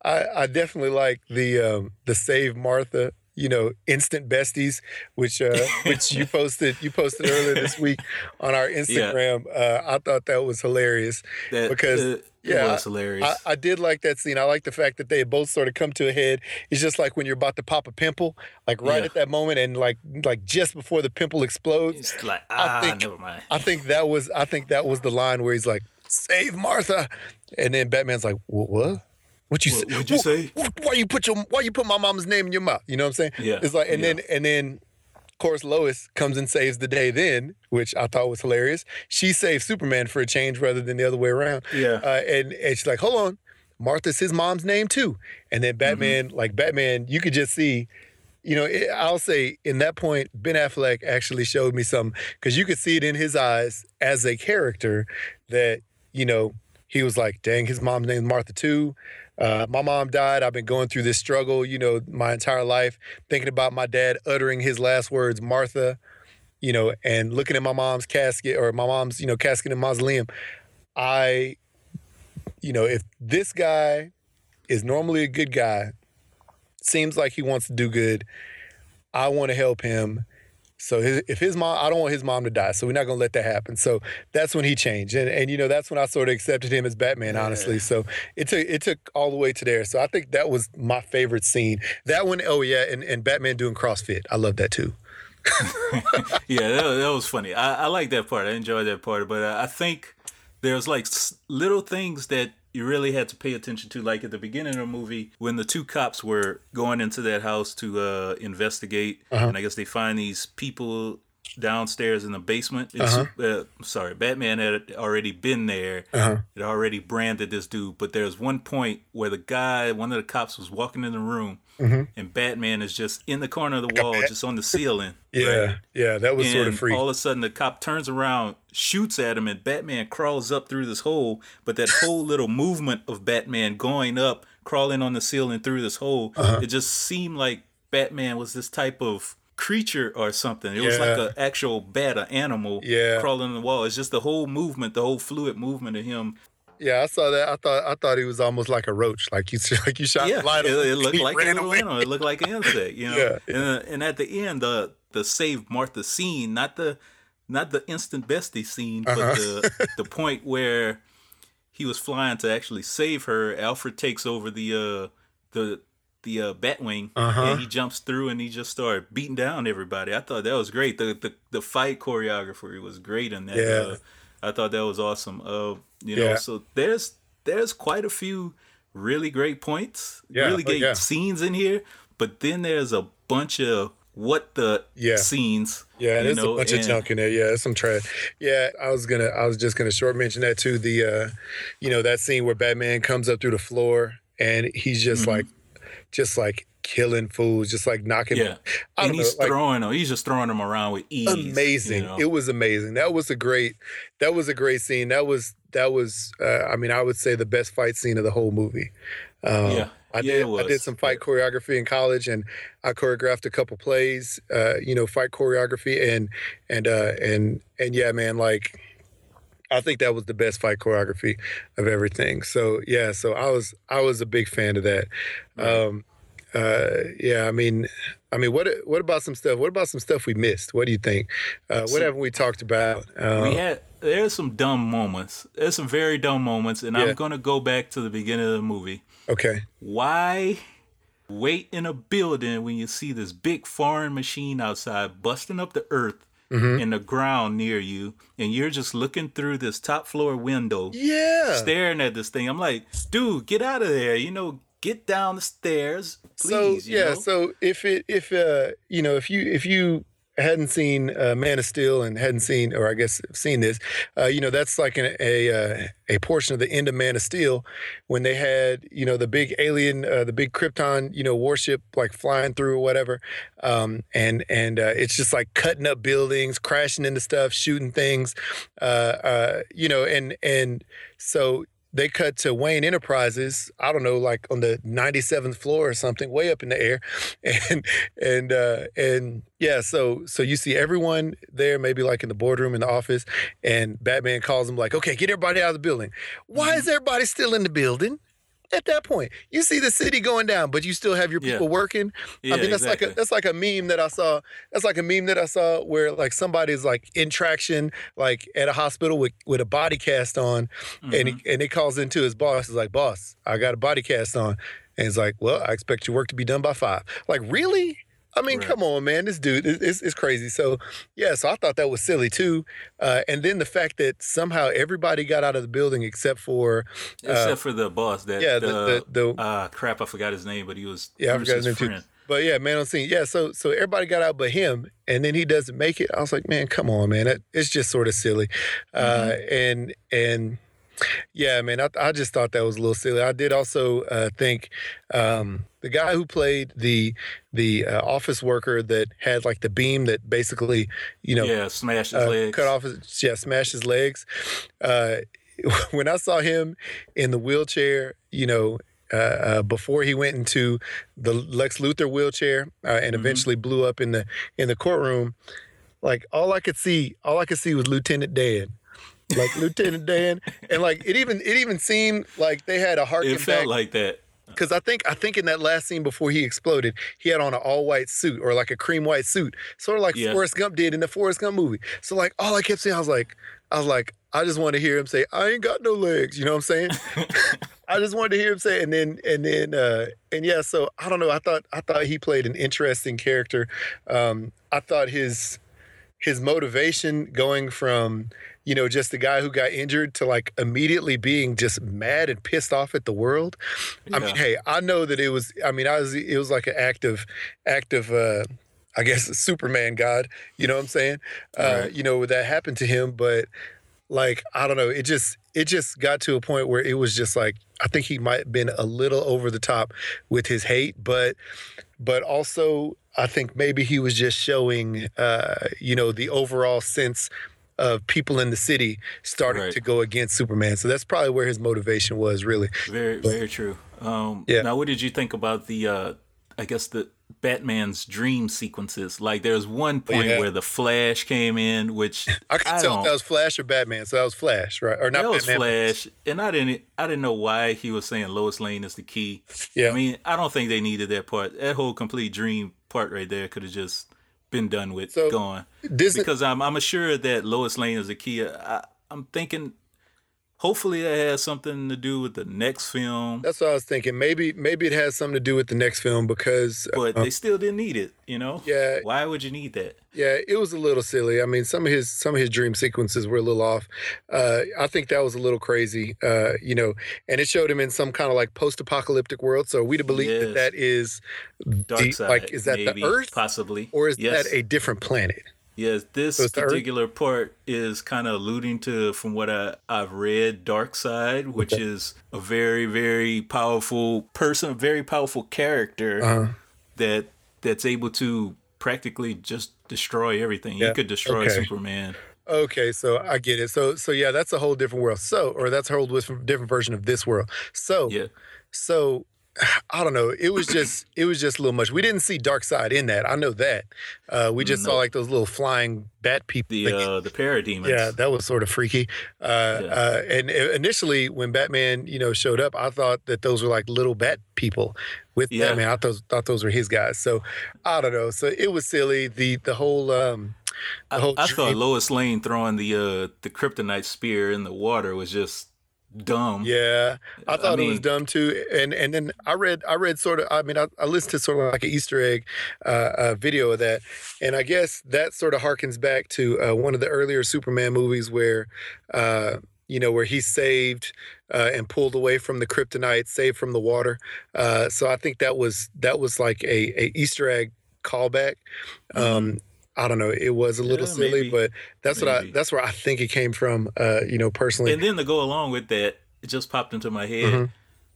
S1: I, I definitely like the um, the save Martha. You know, instant besties, which uh, which you posted you posted earlier this week on our Instagram. Yeah. Uh, I thought that was hilarious that, because uh, yeah,
S3: was hilarious.
S1: I, I, did like that scene. I like the fact that they both sort of come to a head. It's just like when you're about to pop a pimple, like right yeah. at that moment, and like like just before the pimple explodes.
S3: It's like ah, I think, never mind.
S1: I think that was I think that was the line where he's like, "Save Martha," and then Batman's like, "What? What?" What you
S3: what, say? What'd you say?
S1: Why you put your why you put my mom's name in your mouth? You know what I'm saying?
S3: Yeah.
S1: It's like and
S3: yeah.
S1: then and then of course Lois comes and saves the day then, which I thought was hilarious. She saves Superman for a change rather than the other way around.
S3: Yeah.
S1: Uh, and and she's like, hold on, Martha's his mom's name too. And then Batman, mm-hmm. like Batman, you could just see you know, it, I'll say in that point, Ben Affleck actually showed me something because you could see it in his eyes as a character that, you know, he was like, dang, his mom's name is Martha too. Uh, my mom died. I've been going through this struggle, you know, my entire life, thinking about my dad uttering his last words, Martha, you know, and looking at my mom's casket or my mom's, you know, casket in mausoleum. I, you know, if this guy is normally a good guy, seems like he wants to do good, I want to help him so his, if his mom, I don't want his mom to die, so we're not gonna let that happen. So that's when he changed, and and you know that's when I sort of accepted him as Batman, honestly. So it took it took all the way to there. So I think that was my favorite scene. That one, oh yeah, and, and Batman doing CrossFit, I love that too.
S3: yeah, that, that, was funny. I, I like that part. I enjoyed that part, but uh, I think there's like little things that you really had to pay attention to like at the beginning of the movie when the two cops were going into that house to uh, investigate uh-huh. and i guess they find these people downstairs in the basement. Uh-huh. Uh, sorry, Batman had already been there. Uh-huh. Had already branded this dude. But there's one point where the guy, one of the cops, was walking in the room, mm-hmm. and Batman is just in the corner of the wall, just on the ceiling.
S1: yeah, right? yeah, that was
S3: and
S1: sort of free.
S3: All of a sudden, the cop turns around, shoots at him, and Batman crawls up through this hole. But that whole little movement of Batman going up, crawling on the ceiling through this hole, uh-huh. it just seemed like Batman was this type of creature or something. It yeah. was like an actual bat, an animal
S1: yeah.
S3: crawling on the wall. It's just the whole movement, the whole fluid movement of him.
S1: Yeah, I saw that. I thought I thought he was almost like a roach, like you like you shot
S3: yeah,
S1: light
S3: it, it looked like an animal. It looked like an insect, you know. yeah. And, uh, and at the end, the the save Martha scene, not the not the instant bestie scene, uh-huh. but the the point where he was flying to actually save her. Alfred takes over the uh the the uh, Batwing, uh-huh. and he jumps through and he just started beating down everybody. I thought that was great. The the, the fight choreography was great in that.
S1: Yeah.
S3: Uh, I thought that was awesome. Uh, you know, yeah. so there's there's quite a few really great points, yeah. really oh, great oh, yeah. scenes in here, but then there's a bunch of what the
S1: yeah.
S3: scenes.
S1: Yeah, there's know, a bunch and, of junk in there. Yeah, there's some trash. Yeah, I was gonna I was just gonna short mention that too. The uh, you know, that scene where Batman comes up through the floor and he's just mm-hmm. like just like killing fools, just like knocking.
S3: Yeah, and he's know, throwing them. He's just throwing them around with ease.
S1: Amazing. You know? It was amazing. That was a great. That was a great scene. That was that was. Uh, I mean, I would say the best fight scene of the whole movie. Um,
S3: yeah.
S1: I
S3: yeah,
S1: did. I did some fight choreography in college, and I choreographed a couple plays. Uh, you know, fight choreography, and and uh, and and yeah, man, like I think that was the best fight choreography of everything. So yeah, so I was I was a big fan of that. Um, uh, yeah, I mean, I mean, what what about some stuff? What about some stuff we missed? What do you think? Uh, what haven't we talked about?
S3: Uh, we had there's some dumb moments. There's some very dumb moments, and yeah. I'm gonna go back to the beginning of the movie.
S1: Okay.
S3: Why wait in a building when you see this big foreign machine outside busting up the earth mm-hmm. in the ground near you, and you're just looking through this top floor window,
S1: yeah,
S3: staring at this thing. I'm like, dude, get out of there. You know, get down the stairs, please.
S1: So yeah,
S3: know?
S1: so if it if uh you know if you if you hadn't seen uh, Man of Steel and hadn't seen, or I guess seen this, uh, you know, that's like an, a uh, a portion of the end of Man of Steel when they had, you know, the big alien, uh, the big Krypton, you know, warship like flying through or whatever, um, and and uh, it's just like cutting up buildings, crashing into stuff, shooting things, uh, you know, and and so they cut to Wayne Enterprises, I don't know, like on the 97th floor or something, way up in the air. And and uh and yeah, so so you see everyone there, maybe like in the boardroom in the office, and Batman calls them like, okay, get everybody out of the building. Why is mm-hmm. everybody still in the building? At that point. You see the city going down, but you still have your people yeah. working. Yeah, I mean, that's exactly. like a that's like a meme that I saw. That's like a meme that I saw where like somebody's like in traction, like at a hospital with, with a body cast on, mm-hmm. and he and he calls into his boss. He's like, "Boss, I got a body cast on," and he's like, "Well, I expect your work to be done by five. Like, really? I mean, right. come on, man. This dude is, is, crazy. So, yeah, so I thought that was silly too. Uh, and then the fact that somehow everybody got out of the building except for.
S3: Uh, except for the boss. That,
S1: yeah, the. the, the uh,
S3: crap, I forgot his name, but he was.
S1: Yeah,
S3: I forgot
S1: his name friend. too. But yeah, man on scene. Yeah, so so everybody got out but him, and then he doesn't make it. I was like, man, come on, man. That, it's just sort of silly. Uh, mm-hmm. Uh, and and yeah, man, I, I just thought that was a little silly. I did also uh, think um, the guy who played the the uh, office worker that had like the beam that basically, you know,
S3: yeah, smashed his uh, legs,
S1: cut off his yeah, smashed his legs. Uh, when I saw him in the wheelchair, you know, uh, uh, before he went into the Lex Luthor wheelchair uh, and mm-hmm. eventually blew up in the in the courtroom. Like all I could see, all I could see was Lieutenant Dan like Lieutenant Dan, and like it even it even seemed like they had a heart.
S3: It felt like that
S1: because I think I think in that last scene before he exploded, he had on an all white suit or like a cream white suit, sort of like yeah. Forrest Gump did in the Forrest Gump movie. So like all I kept saying, I was like, I was like, I just wanted to hear him say, "I ain't got no legs." You know what I'm saying? I just wanted to hear him say, and then and then uh, and yeah. So I don't know. I thought I thought he played an interesting character. Um, I thought his his motivation going from you know, just the guy who got injured to like immediately being just mad and pissed off at the world. Yeah. I mean, hey, I know that it was. I mean, I was. It was like an act of, act of. Uh, I guess Superman God. You know what I'm saying? Uh, right. You know that happened to him, but like I don't know. It just it just got to a point where it was just like I think he might have been a little over the top with his hate, but but also I think maybe he was just showing, uh, you know, the overall sense of people in the city starting right. to go against Superman. So that's probably where his motivation was, really.
S3: Very, but, very true. Um, yeah. Now, what did you think about the? Uh, I guess the Batman's dream sequences. Like there's one point yeah. where the Flash came in, which
S1: I could tell if that was Flash or Batman. So that was Flash, right? Or not?
S3: That was Flash, and I didn't. I didn't know why he was saying Lois Lane is the key.
S1: Yeah.
S3: I mean, I don't think they needed that part. That whole complete dream part right there could have just been done with, so, gone. Disney, because I'm I'm assured that Lois Lane is a key. I, I'm thinking hopefully that has something to do with the next film.
S1: That's what I was thinking. Maybe maybe it has something to do with the next film because
S3: But uh, they still didn't need it, you know?
S1: Yeah.
S3: Why would you need that?
S1: Yeah, it was a little silly. I mean, some of his some of his dream sequences were a little off. Uh, I think that was a little crazy. Uh, you know, and it showed him in some kind of like post-apocalyptic world. So we to believe yes. that that is
S3: Darkseid, like is that maybe, the Earth
S1: possibly, or is yes. that a different planet?
S3: Yes, this so particular part is kind of alluding to, from what I, I've read, Darkseid, which okay. is a very, very powerful person, a very powerful character uh-huh. that that's able to practically just destroy everything. Yeah. He could destroy okay. Superman.
S1: Okay, so I get it. So, so yeah, that's a whole different world. So, or that's a whole different version of this world. So,
S3: yeah.
S1: So I don't know. It was just it was just a little much. We didn't see Darkseid in that. I know that. Uh, we just no. saw like those little flying bat people.
S3: The uh, the parademons.
S1: Yeah, that was sort of freaky. Uh, yeah. uh, and initially, when Batman you know showed up, I thought that those were like little bat people with yeah. Batman. I thought thought those were his guys. So I don't know. So it was silly. The the whole. Um,
S3: the whole I, I thought Lois Lane throwing the uh, the kryptonite spear in the water was just dumb.
S1: Yeah, I thought I mean, it was dumb too. And and then I read I read sort of I mean I, I listened to sort of like an Easter egg uh, video of that, and I guess that sort of harkens back to uh, one of the earlier Superman movies where. Uh, you know, where he's saved uh, and pulled away from the kryptonite, saved from the water. Uh, so I think that was that was like a, a Easter egg callback. Mm-hmm. Um, I don't know. It was a little
S3: Yeah,
S1: silly,
S3: maybe.
S1: but that's what I that's where I think it came from. Uh, you know, personally.
S3: And then to go along with that, it just popped into my head.
S1: Mm-hmm.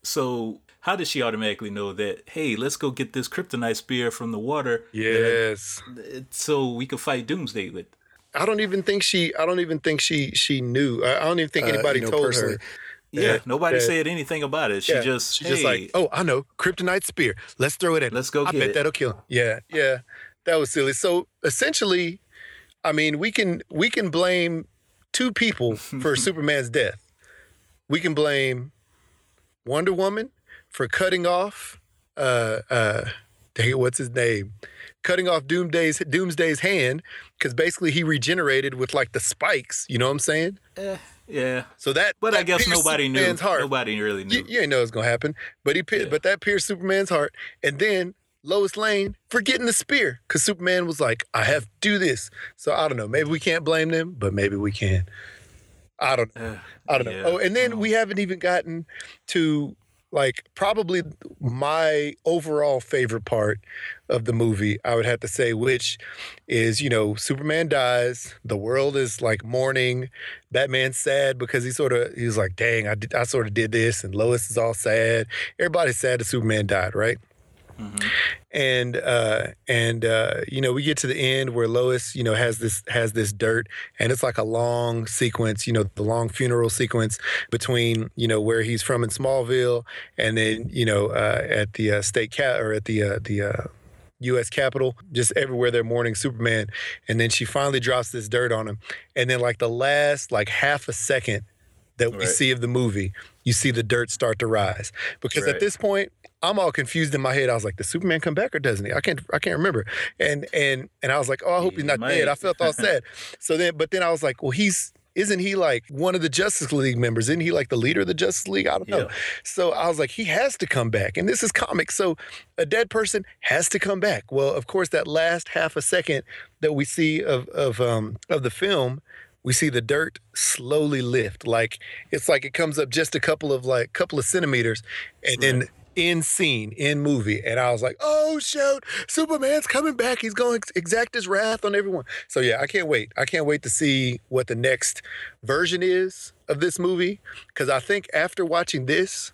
S3: So how does she automatically know that? Hey, let's go get this kryptonite spear from the water.
S1: yes.
S3: uh, So we could fight Doomsday with.
S1: I don't even think she. I don't even think she. She knew. I I don't even think
S3: Uh,
S1: anybody
S2: you know,
S1: told
S2: personally.
S1: her.
S3: Yeah,
S1: that-
S3: nobody
S1: that-
S3: said anything about it. She
S1: Yeah,
S3: just
S1: she's just like, oh, I know, kryptonite spear. Let's throw it in.
S3: Let's go
S1: I
S3: get
S1: bet
S3: it.
S1: that'll kill him. Yeah, yeah, that was silly. So essentially, I mean, we can we can blame two people for Superman's death. We can blame Wonder Woman for cutting off, uh, uh, dang it, what's his name? Cutting off Doomsday's Doomsday's hand because basically he regenerated with like the spikes. You know what I'm saying?
S3: yeah.
S1: So that.
S3: But I guess nobody knew.
S1: Heart.
S3: Nobody really knew.
S1: You, you ain't know it was gonna happen, but he,
S3: Yeah.
S1: but that pierced Superman's heart, and then Lois Lane for getting the spear, because Superman was like, "I have to do this." So I don't know. Maybe we can't blame them, but maybe we can. I don't.
S3: Uh,
S1: I don't know. Oh, and then we haven't even gotten to like probably my overall favorite part of the movie. I would have to say, which is you know Superman dies, the world is like mourning. Batman's sad because he sort of he's like, dang, I did, I sort of did this, and Lois is all sad. Everybody's sad that Superman died, right? And uh and uh you know we get to the end where Lois you know has this has this dirt and it's like a long sequence you know the long funeral sequence between you know where he's from in Smallville and then you know uh at the uh, state cat or at the uh the uh U.S. Capitol, just everywhere they're mourning Superman, and then she finally drops this dirt on him, and then like the last like half a second that we
S3: Right.
S1: see of the movie, you see the dirt start to rise because
S3: Right.
S1: at this point I'm all confused in my head. I was like, "Does Superman come back or doesn't he?" I can't, I can't remember. And and and I was like, "Oh, I hope
S3: He
S1: he's not
S3: might.
S1: dead." I felt all sad. So then, but then I was like, "Well, he's." Isn't he like one of the Justice League members? Isn't he like the leader of the Justice League? I don't know.
S3: Yeah.
S1: So I was like, he has to come back. And this is comics. So a dead person has to come back. Well, of course, that last half a second that we see of of um of the film, we see the dirt slowly lift. Like it's like it comes up just a couple of like couple of centimeters and then in scene, in movie. And I was like, oh shoot, Superman's coming back. He's going to exact his wrath on everyone. So yeah, I can't wait. I can't wait to see what the next version is of this movie. Cause I think after watching this,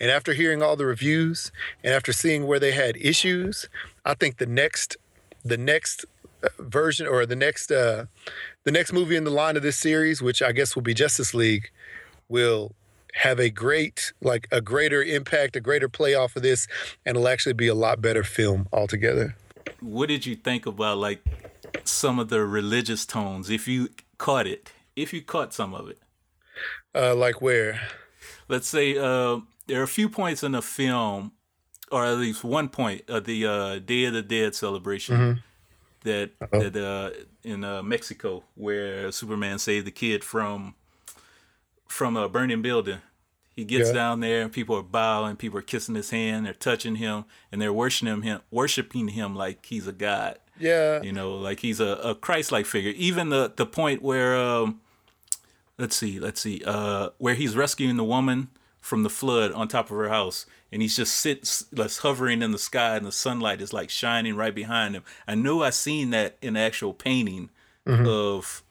S1: and after hearing all the reviews and after seeing where they had issues, I think the next the next uh, version or the next uh the next movie in the line of this series, which I guess will be Justice League, will have a great like a greater impact, a greater play off of this and it'll actually be a lot better film altogether.
S3: what did you think about like some of the religious tones? If you caught it, if you caught some of it,
S1: Uh like where?
S3: let's say uh, there are a few points in the film, or at least one point of the uh, Day of the Dead celebration
S1: Mm-hmm.
S3: That that uh, in uh, Mexico where Superman saved the kid from from a burning building. He gets
S1: Yeah.
S3: down there and people are bowing, people are kissing his hand, they're touching him, and they're worshiping him, worshiping him like he's a god.
S1: Yeah.
S3: You know, like he's a, a Christ-like figure. Even the the point where um, let's see, let's see, uh, where he's rescuing the woman from the flood on top of her house, and he's just sits, like hovering in the sky, and the sunlight is like shining right behind him. I know I seen that in actual painting of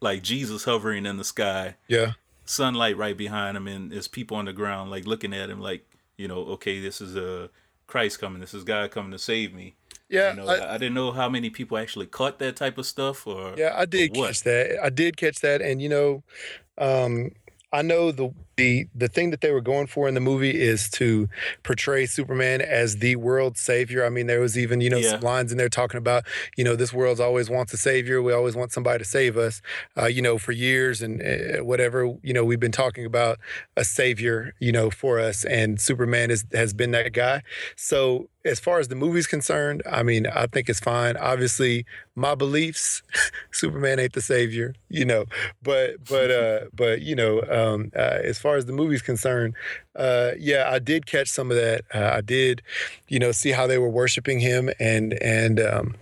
S3: like Jesus hovering in the sky,
S1: Yeah.
S3: sunlight right behind him, and there's people on the ground like looking at him, like you know, okay, this is a Christ coming, this is God coming to save me.
S1: Yeah.
S3: You know,
S1: I-
S3: I, I didn't know how many people actually caught that type of stuff, or
S1: Yeah, I did catch that. I did catch that, and you know, um, I know the the the thing that they were going for in the movie is to portray Superman as the world's savior. I mean, there was even you know
S3: Yeah.
S1: some lines in there talking about you know this world's always wants a savior. We always want somebody to save us. Uh, you know, for years and uh, whatever you know, we've been talking about a savior. You know, for us, and Superman is has been that guy. So as far as the movie's concerned, I mean, I think it's fine. Obviously, my beliefs, Superman ain't the savior, you know. But but uh but you know, um uh, as far as the movie's concerned, uh yeah, I did catch some of that. Uh, I did, you know, see how they were worshiping him and and um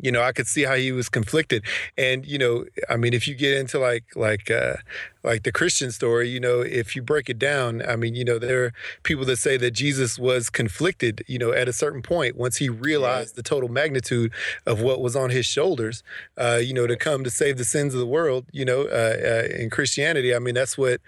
S1: you know, I could see how he was conflicted. And, you know, I mean, if you get into like, like, uh, like the Christian story, you know, if you break it down, I mean, you know, there are people that say that Jesus was conflicted, you know, at a certain point once he realized yeah. the total magnitude of what was on his shoulders, uh, you know, to come to save the sins of the world, you know, uh, uh in Christianity. I mean, that's what,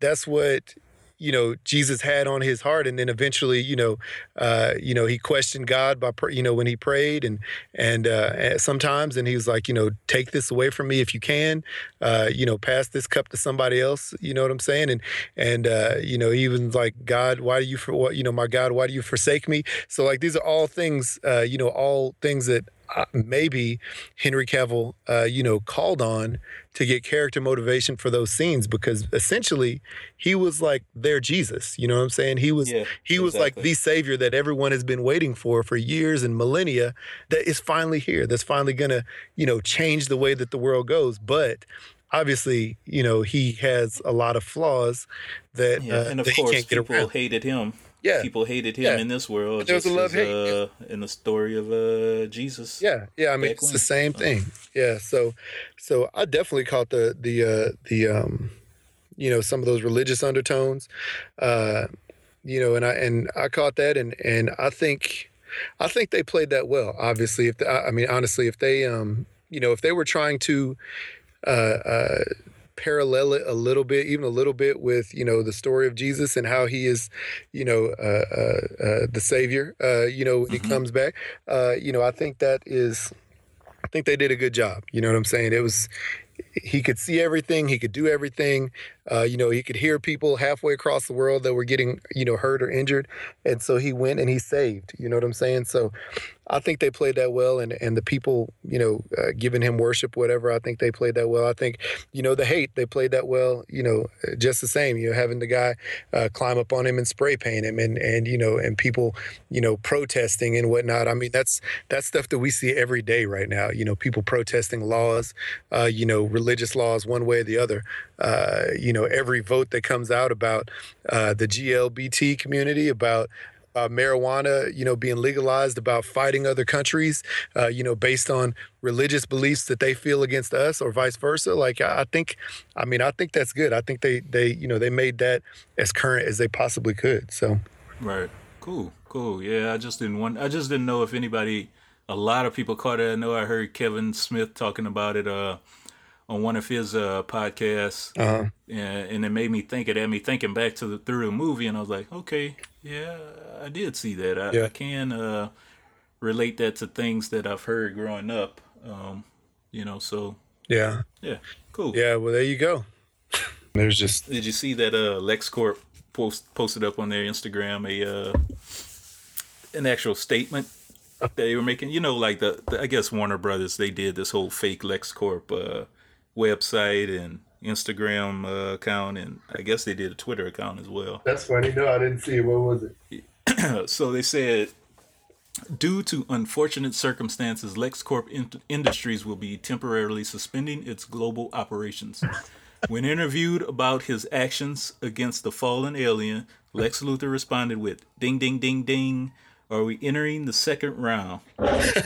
S1: that's what you know Jesus had on his heart, and then eventually, you know, uh, you know, he questioned God by, you know, when he prayed, and and uh, sometimes, and he was like, you know, take this away from me if you can, uh, you know, pass this cup to somebody else. You know what I'm saying? And and uh, you know, even like God, why do you for what? You know, my God, why do you forsake me? So like these are all things, uh, you know, all things that uh, maybe Henry Cavill, uh, you know, called on to get character motivation for those scenes because essentially he was like their Jesus. You know what I'm saying? He was yeah, he was like the savior that everyone has been waiting for for years and millennia that is finally here. That's finally gonna you know change the way that the world goes. But obviously, you know, he has a lot of flaws that
S3: yeah, uh, and of
S1: that
S3: course people hated him
S1: yeah.
S3: people hated him yeah. in this world. There was a love hate uh, in the story of uh, Jesus.
S1: Yeah, yeah. I mean, it's when. the same thing. Yeah. So, so I definitely caught the the uh, the um, you know, some of those religious undertones. Uh, you know, and I and I caught that, and and I think I think they played that well. Obviously, if the, I mean honestly, if they um, you know, if they were trying to uh, uh, parallel it a little bit, even a little bit, with you know the story of Jesus and how he is, you know, uh, uh, uh, the Savior. Uh, you know, when mm-hmm. he comes back. Uh, you know, I think that is. I think they did a good job. You know what I'm saying? It was he could see everything, he could do everything. Uh, you know, he could hear people halfway across the world that were getting, you know, hurt or injured, and so he went and he saved. You know what I'm saying? So, I think they played that well, and and the people, you know, uh, giving him worship, whatever. I think they played that well. I think, you know, the hate they played that well. You know, just the same. You know, having the guy uh, climb up on him and spray paint him, and and you know, and people, you know, protesting and whatnot. I mean, that's that's stuff that we see every day right now. You know, people protesting laws, uh, you know, religious laws, one way or the other. Uh, you know, every vote that comes out about uh, the GLBT community, about uh, marijuana, you know, being legalized, about fighting other countries, uh, you know, based on religious beliefs that they feel against us, or vice versa. Like I think, I mean, I think that's good. I think they they you know they made that as current as they possibly could. So,
S3: right, cool, cool. Yeah, I just didn't want. I just didn't know if anybody. A lot of people caught it. I know I heard Kevin Smith talking about it. Uh, on one of his uh, podcasts, uh-huh. and, and, it made me think. It had me thinking back to the through the movie, and I was like, okay, yeah, I did see that. I, yeah. I can uh, relate that to things that I've heard growing up. Um, you know, so
S1: yeah,
S3: yeah, cool.
S1: Yeah, well, there you go. There's just.
S3: Did you see that uh, LexCorp post posted up on their Instagram a uh, an actual statement that they were making? You know, like the, the I guess Warner Brothers they did this whole fake LexCorp uh, website and Instagram uh, account, and I guess they did a Twitter account as well.
S1: That's funny. No, I didn't see it. What was
S3: it? so they said, due to unfortunate circumstances, LexCorp in- Industries will be temporarily suspending its global operations. when interviewed about his actions against the fallen alien, Lex Luthor responded with, "Ding, ding, ding, ding." Are we entering the second round?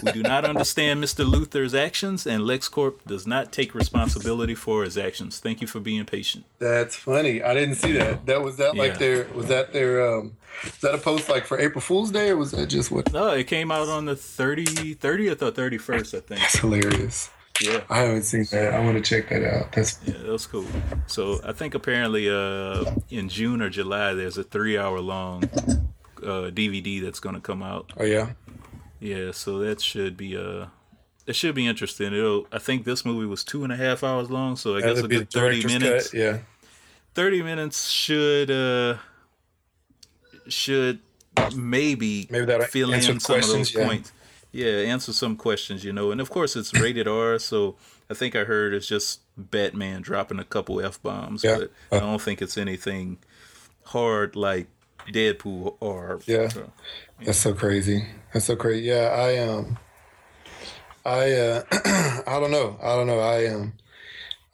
S3: we do not understand Mr. Luthor's actions, and LexCorp does not take responsibility for his actions. Thank you for being patient.
S1: That's funny. I didn't see that. That was that like yeah. their was that their um was that a post like for April Fool's Day or was that just what?
S3: No, it came out on the 30, 30th or 31st, I think.
S1: That's hilarious.
S3: Yeah.
S1: I haven't seen that. I want to check that out. That's
S3: Yeah, that was cool. So I think apparently uh in June or July there's a three hour long uh, DVD that's going to come out.
S1: Oh yeah.
S3: Yeah, so that should be uh it should be interesting. It'll I think this movie was two and a half hours long, so I guess a good thirty minutes.
S1: Cut, yeah.
S3: Thirty minutes should uh should maybe
S1: maybe that
S3: fill in some of those yeah. points. Yeah, answer some questions, you know. And of course it's rated R, so I think I heard it's just Batman dropping a couple F bombs, yeah. but I don't think it's anything hard like Deadpool or
S1: yeah. So, yeah. That's so crazy. That's so crazy. Yeah, I um, I uh, I don't know. I don't know. I um,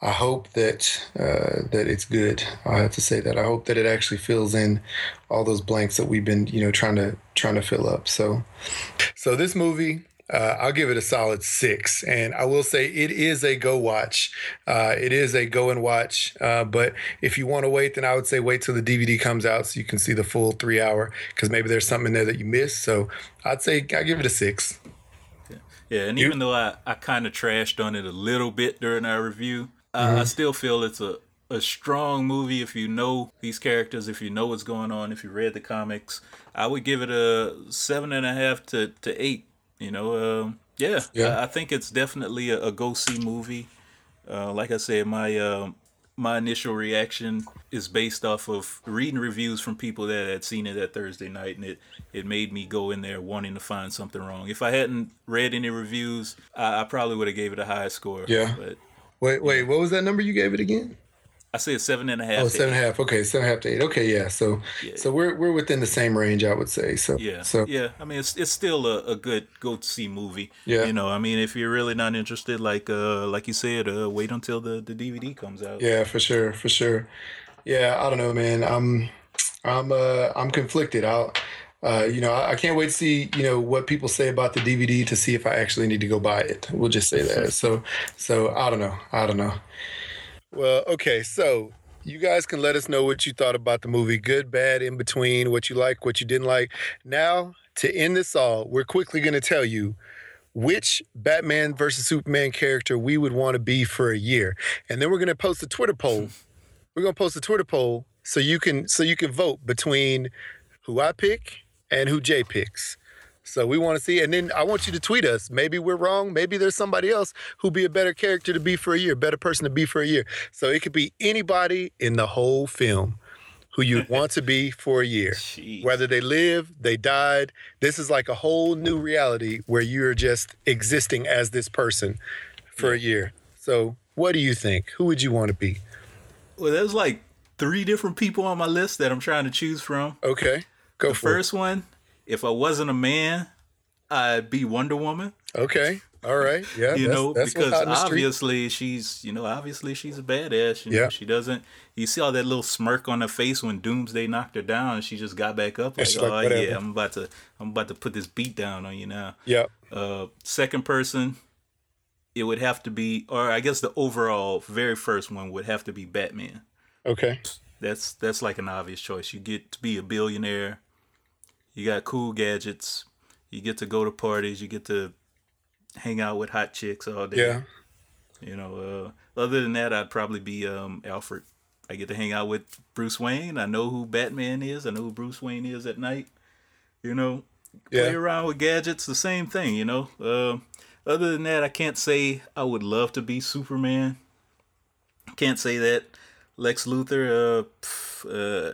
S1: I hope that uh, that it's good. I have to say that. I hope that it actually fills in all those blanks that we've been, you know, trying to trying to fill up. So, so this movie uh, I'll give it a solid six. And I will say it is a go watch. Uh, it is a go and watch. Uh, but if you want to wait, then I would say wait till the DVD comes out so you can see the full three hour because maybe there's something in there that you missed. So I'd say I give it a six.
S3: Yeah, and even though I, I kind of trashed on it a little bit during our review, mm-hmm. I, I still feel it's a, a strong movie if you know these characters, if you know what's going on, if you read the comics. I would give it a seven and a half to, to eight. You know, um, yeah, yeah. I, I, think it's definitely a, a go see movie. Uh, like I said, my uh, my initial reaction is based off of reading reviews from people that had seen it that Thursday night, and it it made me go in there wanting to find something wrong. If I hadn't read any reviews, I, I probably would have gave it a high score.
S1: Yeah. But wait, wait, what was that number you gave it again?
S3: I said seven and a half.
S1: Oh, seven and a half. Okay, seven and a half to eight. Okay, yeah. So, yeah. so we're we're within the same range, I would say. So,
S3: yeah.
S1: So,
S3: yeah. I mean, it's it's still a, a good go to see movie.
S1: Yeah.
S3: You know, I mean, if you're really not interested, like uh, like you said, uh, wait until the the DVD comes out.
S1: Yeah, for sure, for sure. Yeah, I don't know, man. I'm I'm uh I'm conflicted. I'll. Uh, you know, I, I can't wait to see, you know, what people say about the DVD to see if I actually need to go buy it. We'll just say that. So, so I don't know. I don't know. Well, okay. So you guys can let us know what you thought about the movie good, bad, in between, what you like, what you didn't like. Now, to end this all, we're quickly going to tell you which Batman versus Superman character we would want to be for a year. And then we're going to post a Twitter poll. We're going to post a Twitter poll so you can so you can vote between who I pick and who Jay picks. So we want to see, and then I want you to tweet us. Maybe we're wrong. Maybe there's somebody else who'd be a better character to be for a year, better person to be for a year. So it could be anybody in the whole film who you want to be for a year. Jeez. Whether they live, they died. This is like a whole new reality where you're just existing as this person for a year. So what do you think? Who would you want to be?
S3: Well, there's like three different people on my list that I'm trying to choose from.
S1: Okay. Go for it.
S3: the first it. one if I wasn't a man, I'd be Wonder Woman.
S1: Okay. All right. Yeah.
S3: you know, that's because obviously she's, you know, obviously she's a badass. You know, yeah. She doesn't. You see all that little smirk on her face when Doomsday knocked her down, and she just got back up like, oh like, yeah, I'm about to, I'm about to put this beat down on you now.
S1: Yeah.
S3: Uh, second person, it would have to be, or I guess the overall very first one would have to be Batman.
S1: Okay.
S3: That's that's like an obvious choice. You get to be a billionaire you got cool gadgets. You get to go to parties. You get to hang out with hot chicks all day.
S1: Yeah.
S3: You know, uh, other than that, I'd probably be um, Alfred. I get to hang out with Bruce Wayne. I know who Batman is. I know who Bruce Wayne is at night. You know, yeah. play around with gadgets. The same thing. You know. Uh, other than that, I can't say I would love to be Superman. Can't say that. Lex Luthor. Uh, uh,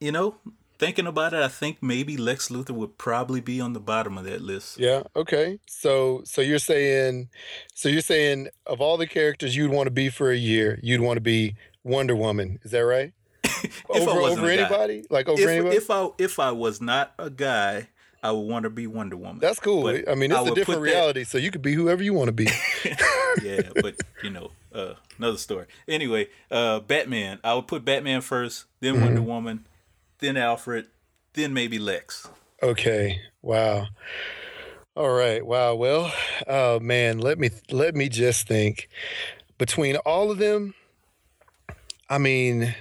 S3: you know, thinking about it, I think maybe Lex Luthor would probably be on the bottom of that list.
S1: Yeah. Okay. So so you're saying, so you're saying of all the characters you'd want to be for a year, you'd want to be Wonder Woman. Is that right? over over anybody? Guy. Like over
S3: if,
S1: anybody?
S3: If I if I was not a guy. I would want to be Wonder Woman.
S1: That's cool. But I mean, it's I a different reality, that... so you could be whoever you want to be.
S3: yeah, but you know, uh, another story. Anyway, uh, Batman. I would put Batman first, then mm-hmm. Wonder Woman, then Alfred, then maybe Lex.
S1: Okay. Wow. All right. Wow. Well, oh man, let me let me just think. Between all of them, I mean,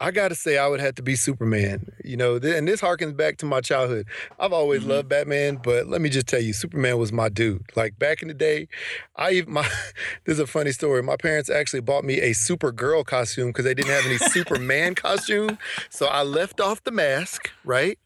S1: I got to say, I would have to be Superman. You know, and this harkens back to my childhood. I've always mm-hmm. loved Batman, but let me just tell you, Superman was my dude. Like back in the day, I even my this is a funny story. My parents actually bought me a Supergirl costume because they didn't have any Superman costume. So I left off the mask, right?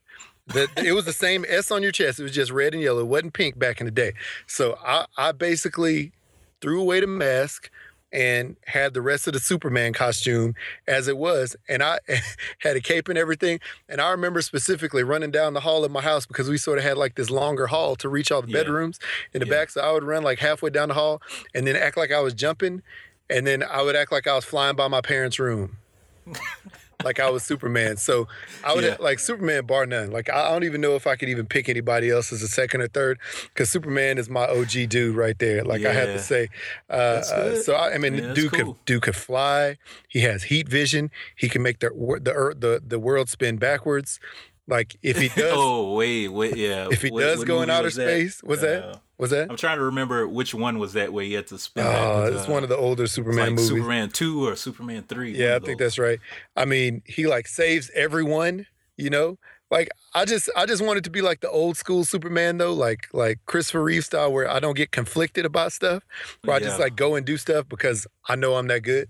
S1: That it was the same S on your chest. It was just red and yellow. It wasn't pink back in the day. So I, I basically threw away the mask and had the rest of the Superman costume as it was. And I had a cape and everything. And I remember specifically running down the hall of my house because we sort of had like this longer hall to reach all the yeah. bedrooms in the yeah. back. So I would run like halfway down the hall and then act like I was jumping. And then I would act like I was flying by my parents' room. like I was Superman. So I would yeah. like Superman bar none. Like I don't even know if I could even pick anybody else as a second or third because Superman is my OG dude right there. Like yeah. I have to say. Uh, uh, so I, I mean, yeah, dude cool. could dude could fly. He has heat vision. He can make the the earth, the the world spin backwards. Like if he does,
S3: oh wait, wait, yeah.
S1: if he
S3: What-
S1: does
S3: what
S1: go in outer
S3: was
S1: space, was
S3: Uh,
S1: that? Was that?
S3: I'm trying to remember which one was that way. he had to spin.
S1: Oh,
S3: with,
S1: it's
S3: uh,
S1: one of the older Superman
S3: like
S1: movies.
S3: Superman two or Superman three.
S1: Yeah, I think that's right. I mean, he like saves everyone, you know? Like I just I just wanted to be like the old school Superman though, like like Christopher Reeve style where I don't get conflicted about stuff. Where I just like go and do stuff because I know I'm that good.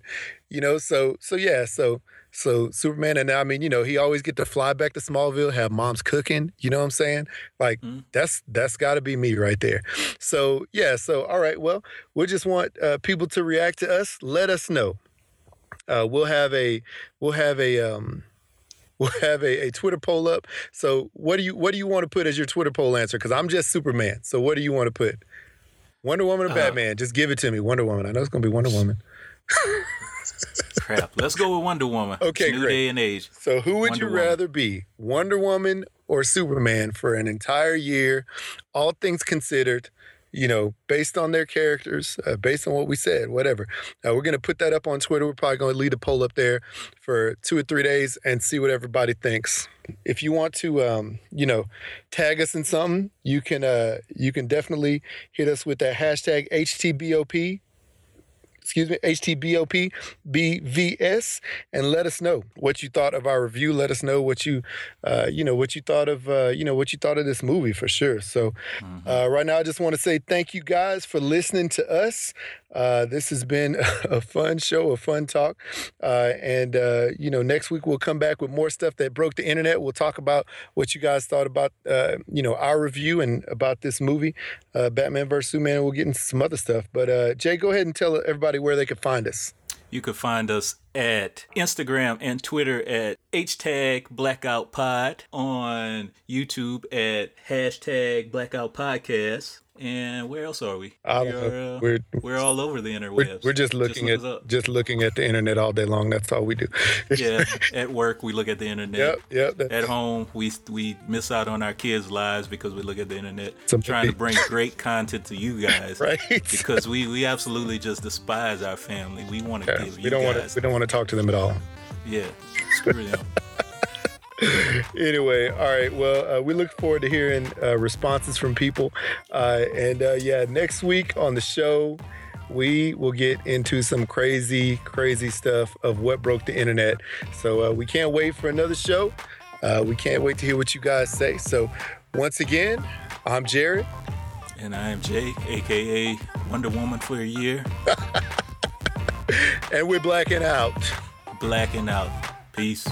S1: You know, so so yeah, so so Superman and I mean, you know, he always get to fly back to Smallville, have mom's cooking, you know what I'm saying? Like
S3: Mhm.
S1: that's that's got to be me right there. So, yeah, so all right, well, we just want uh, people to react to us. Let us know uh, we'll have a we'll have a um, we'll have a, a Twitter poll up. So what do you what do you want to put as your Twitter poll answer? Because I'm just Superman. So what do you want to put? Wonder Woman or
S3: Uh,
S1: Batman? Just give it to me. Wonder Woman. I know it's gonna be Wonder Woman.
S3: Crap. Let's go with Wonder Woman.
S1: Okay,
S3: It's new
S1: great.
S3: day and age.
S1: So who would
S3: Wonder
S1: you
S3: Woman.
S1: rather be, Wonder Woman or Superman for an entire year, all things considered? You know, based on their characters, uh, based on what we said, whatever. Uh, we're gonna put that up on Twitter. We're probably gonna lead a poll up there for two or three days and see what everybody thinks. If you want to, um, you know, tag us in something, you can. Uh, you can definitely hit us with that hashtag HTBOP excuse me, HTBOP BVS, and let us know what you thought of our review. Let us know what you, uh, you know, what you thought of, uh, you know, what you thought of this movie for sure. So, uh, right now, I just want to say thank you guys for listening to us. Uh, this has been a fun show, a fun talk, uh, and uh, you know, next week we'll come back with more stuff that broke the internet. We'll talk about what you guys thought about, uh, you know, our review and about this movie, uh, Batman vs Superman. We'll get into some other stuff. But uh, Jay, go ahead and tell everybody where they can find us.
S3: You could find us at Instagram and Twitter at hashtag Blackout Pod, on YouTube at hashtag Blackout Podcast. And where else are we?
S1: I
S3: We
S1: don't
S3: are,
S1: know.
S3: uh,
S1: We're
S3: we're all over the
S1: we're, we're just looking
S3: look
S1: at just looking at the internet all day long. That's all we do.
S3: yeah. At work, we look at the internet.
S1: yep. Yep.
S3: At home, we we miss out on our kids' lives because we look at the internet,
S1: Some
S3: trying to bring great content to you guys.
S1: Right.
S3: Because we, we absolutely just despise our family. We want to
S1: Yeah,
S3: give you
S1: we don't want
S3: guys,
S1: to. We don't want to talk to them at all.
S3: yeah, screw them.
S1: anyway, all right. Well, uh, we look forward to hearing uh, responses from people. Uh, and uh, yeah, next week on the show, we will get into some crazy, crazy stuff of what broke the internet. So uh, we can't wait for another show. Uh, we can't wait to hear what you guys say. So once again, I'm Jared.
S3: And I am Jay, aka Wonder Woman for a year,
S1: And we're blacking out.
S3: blacking out. Peace.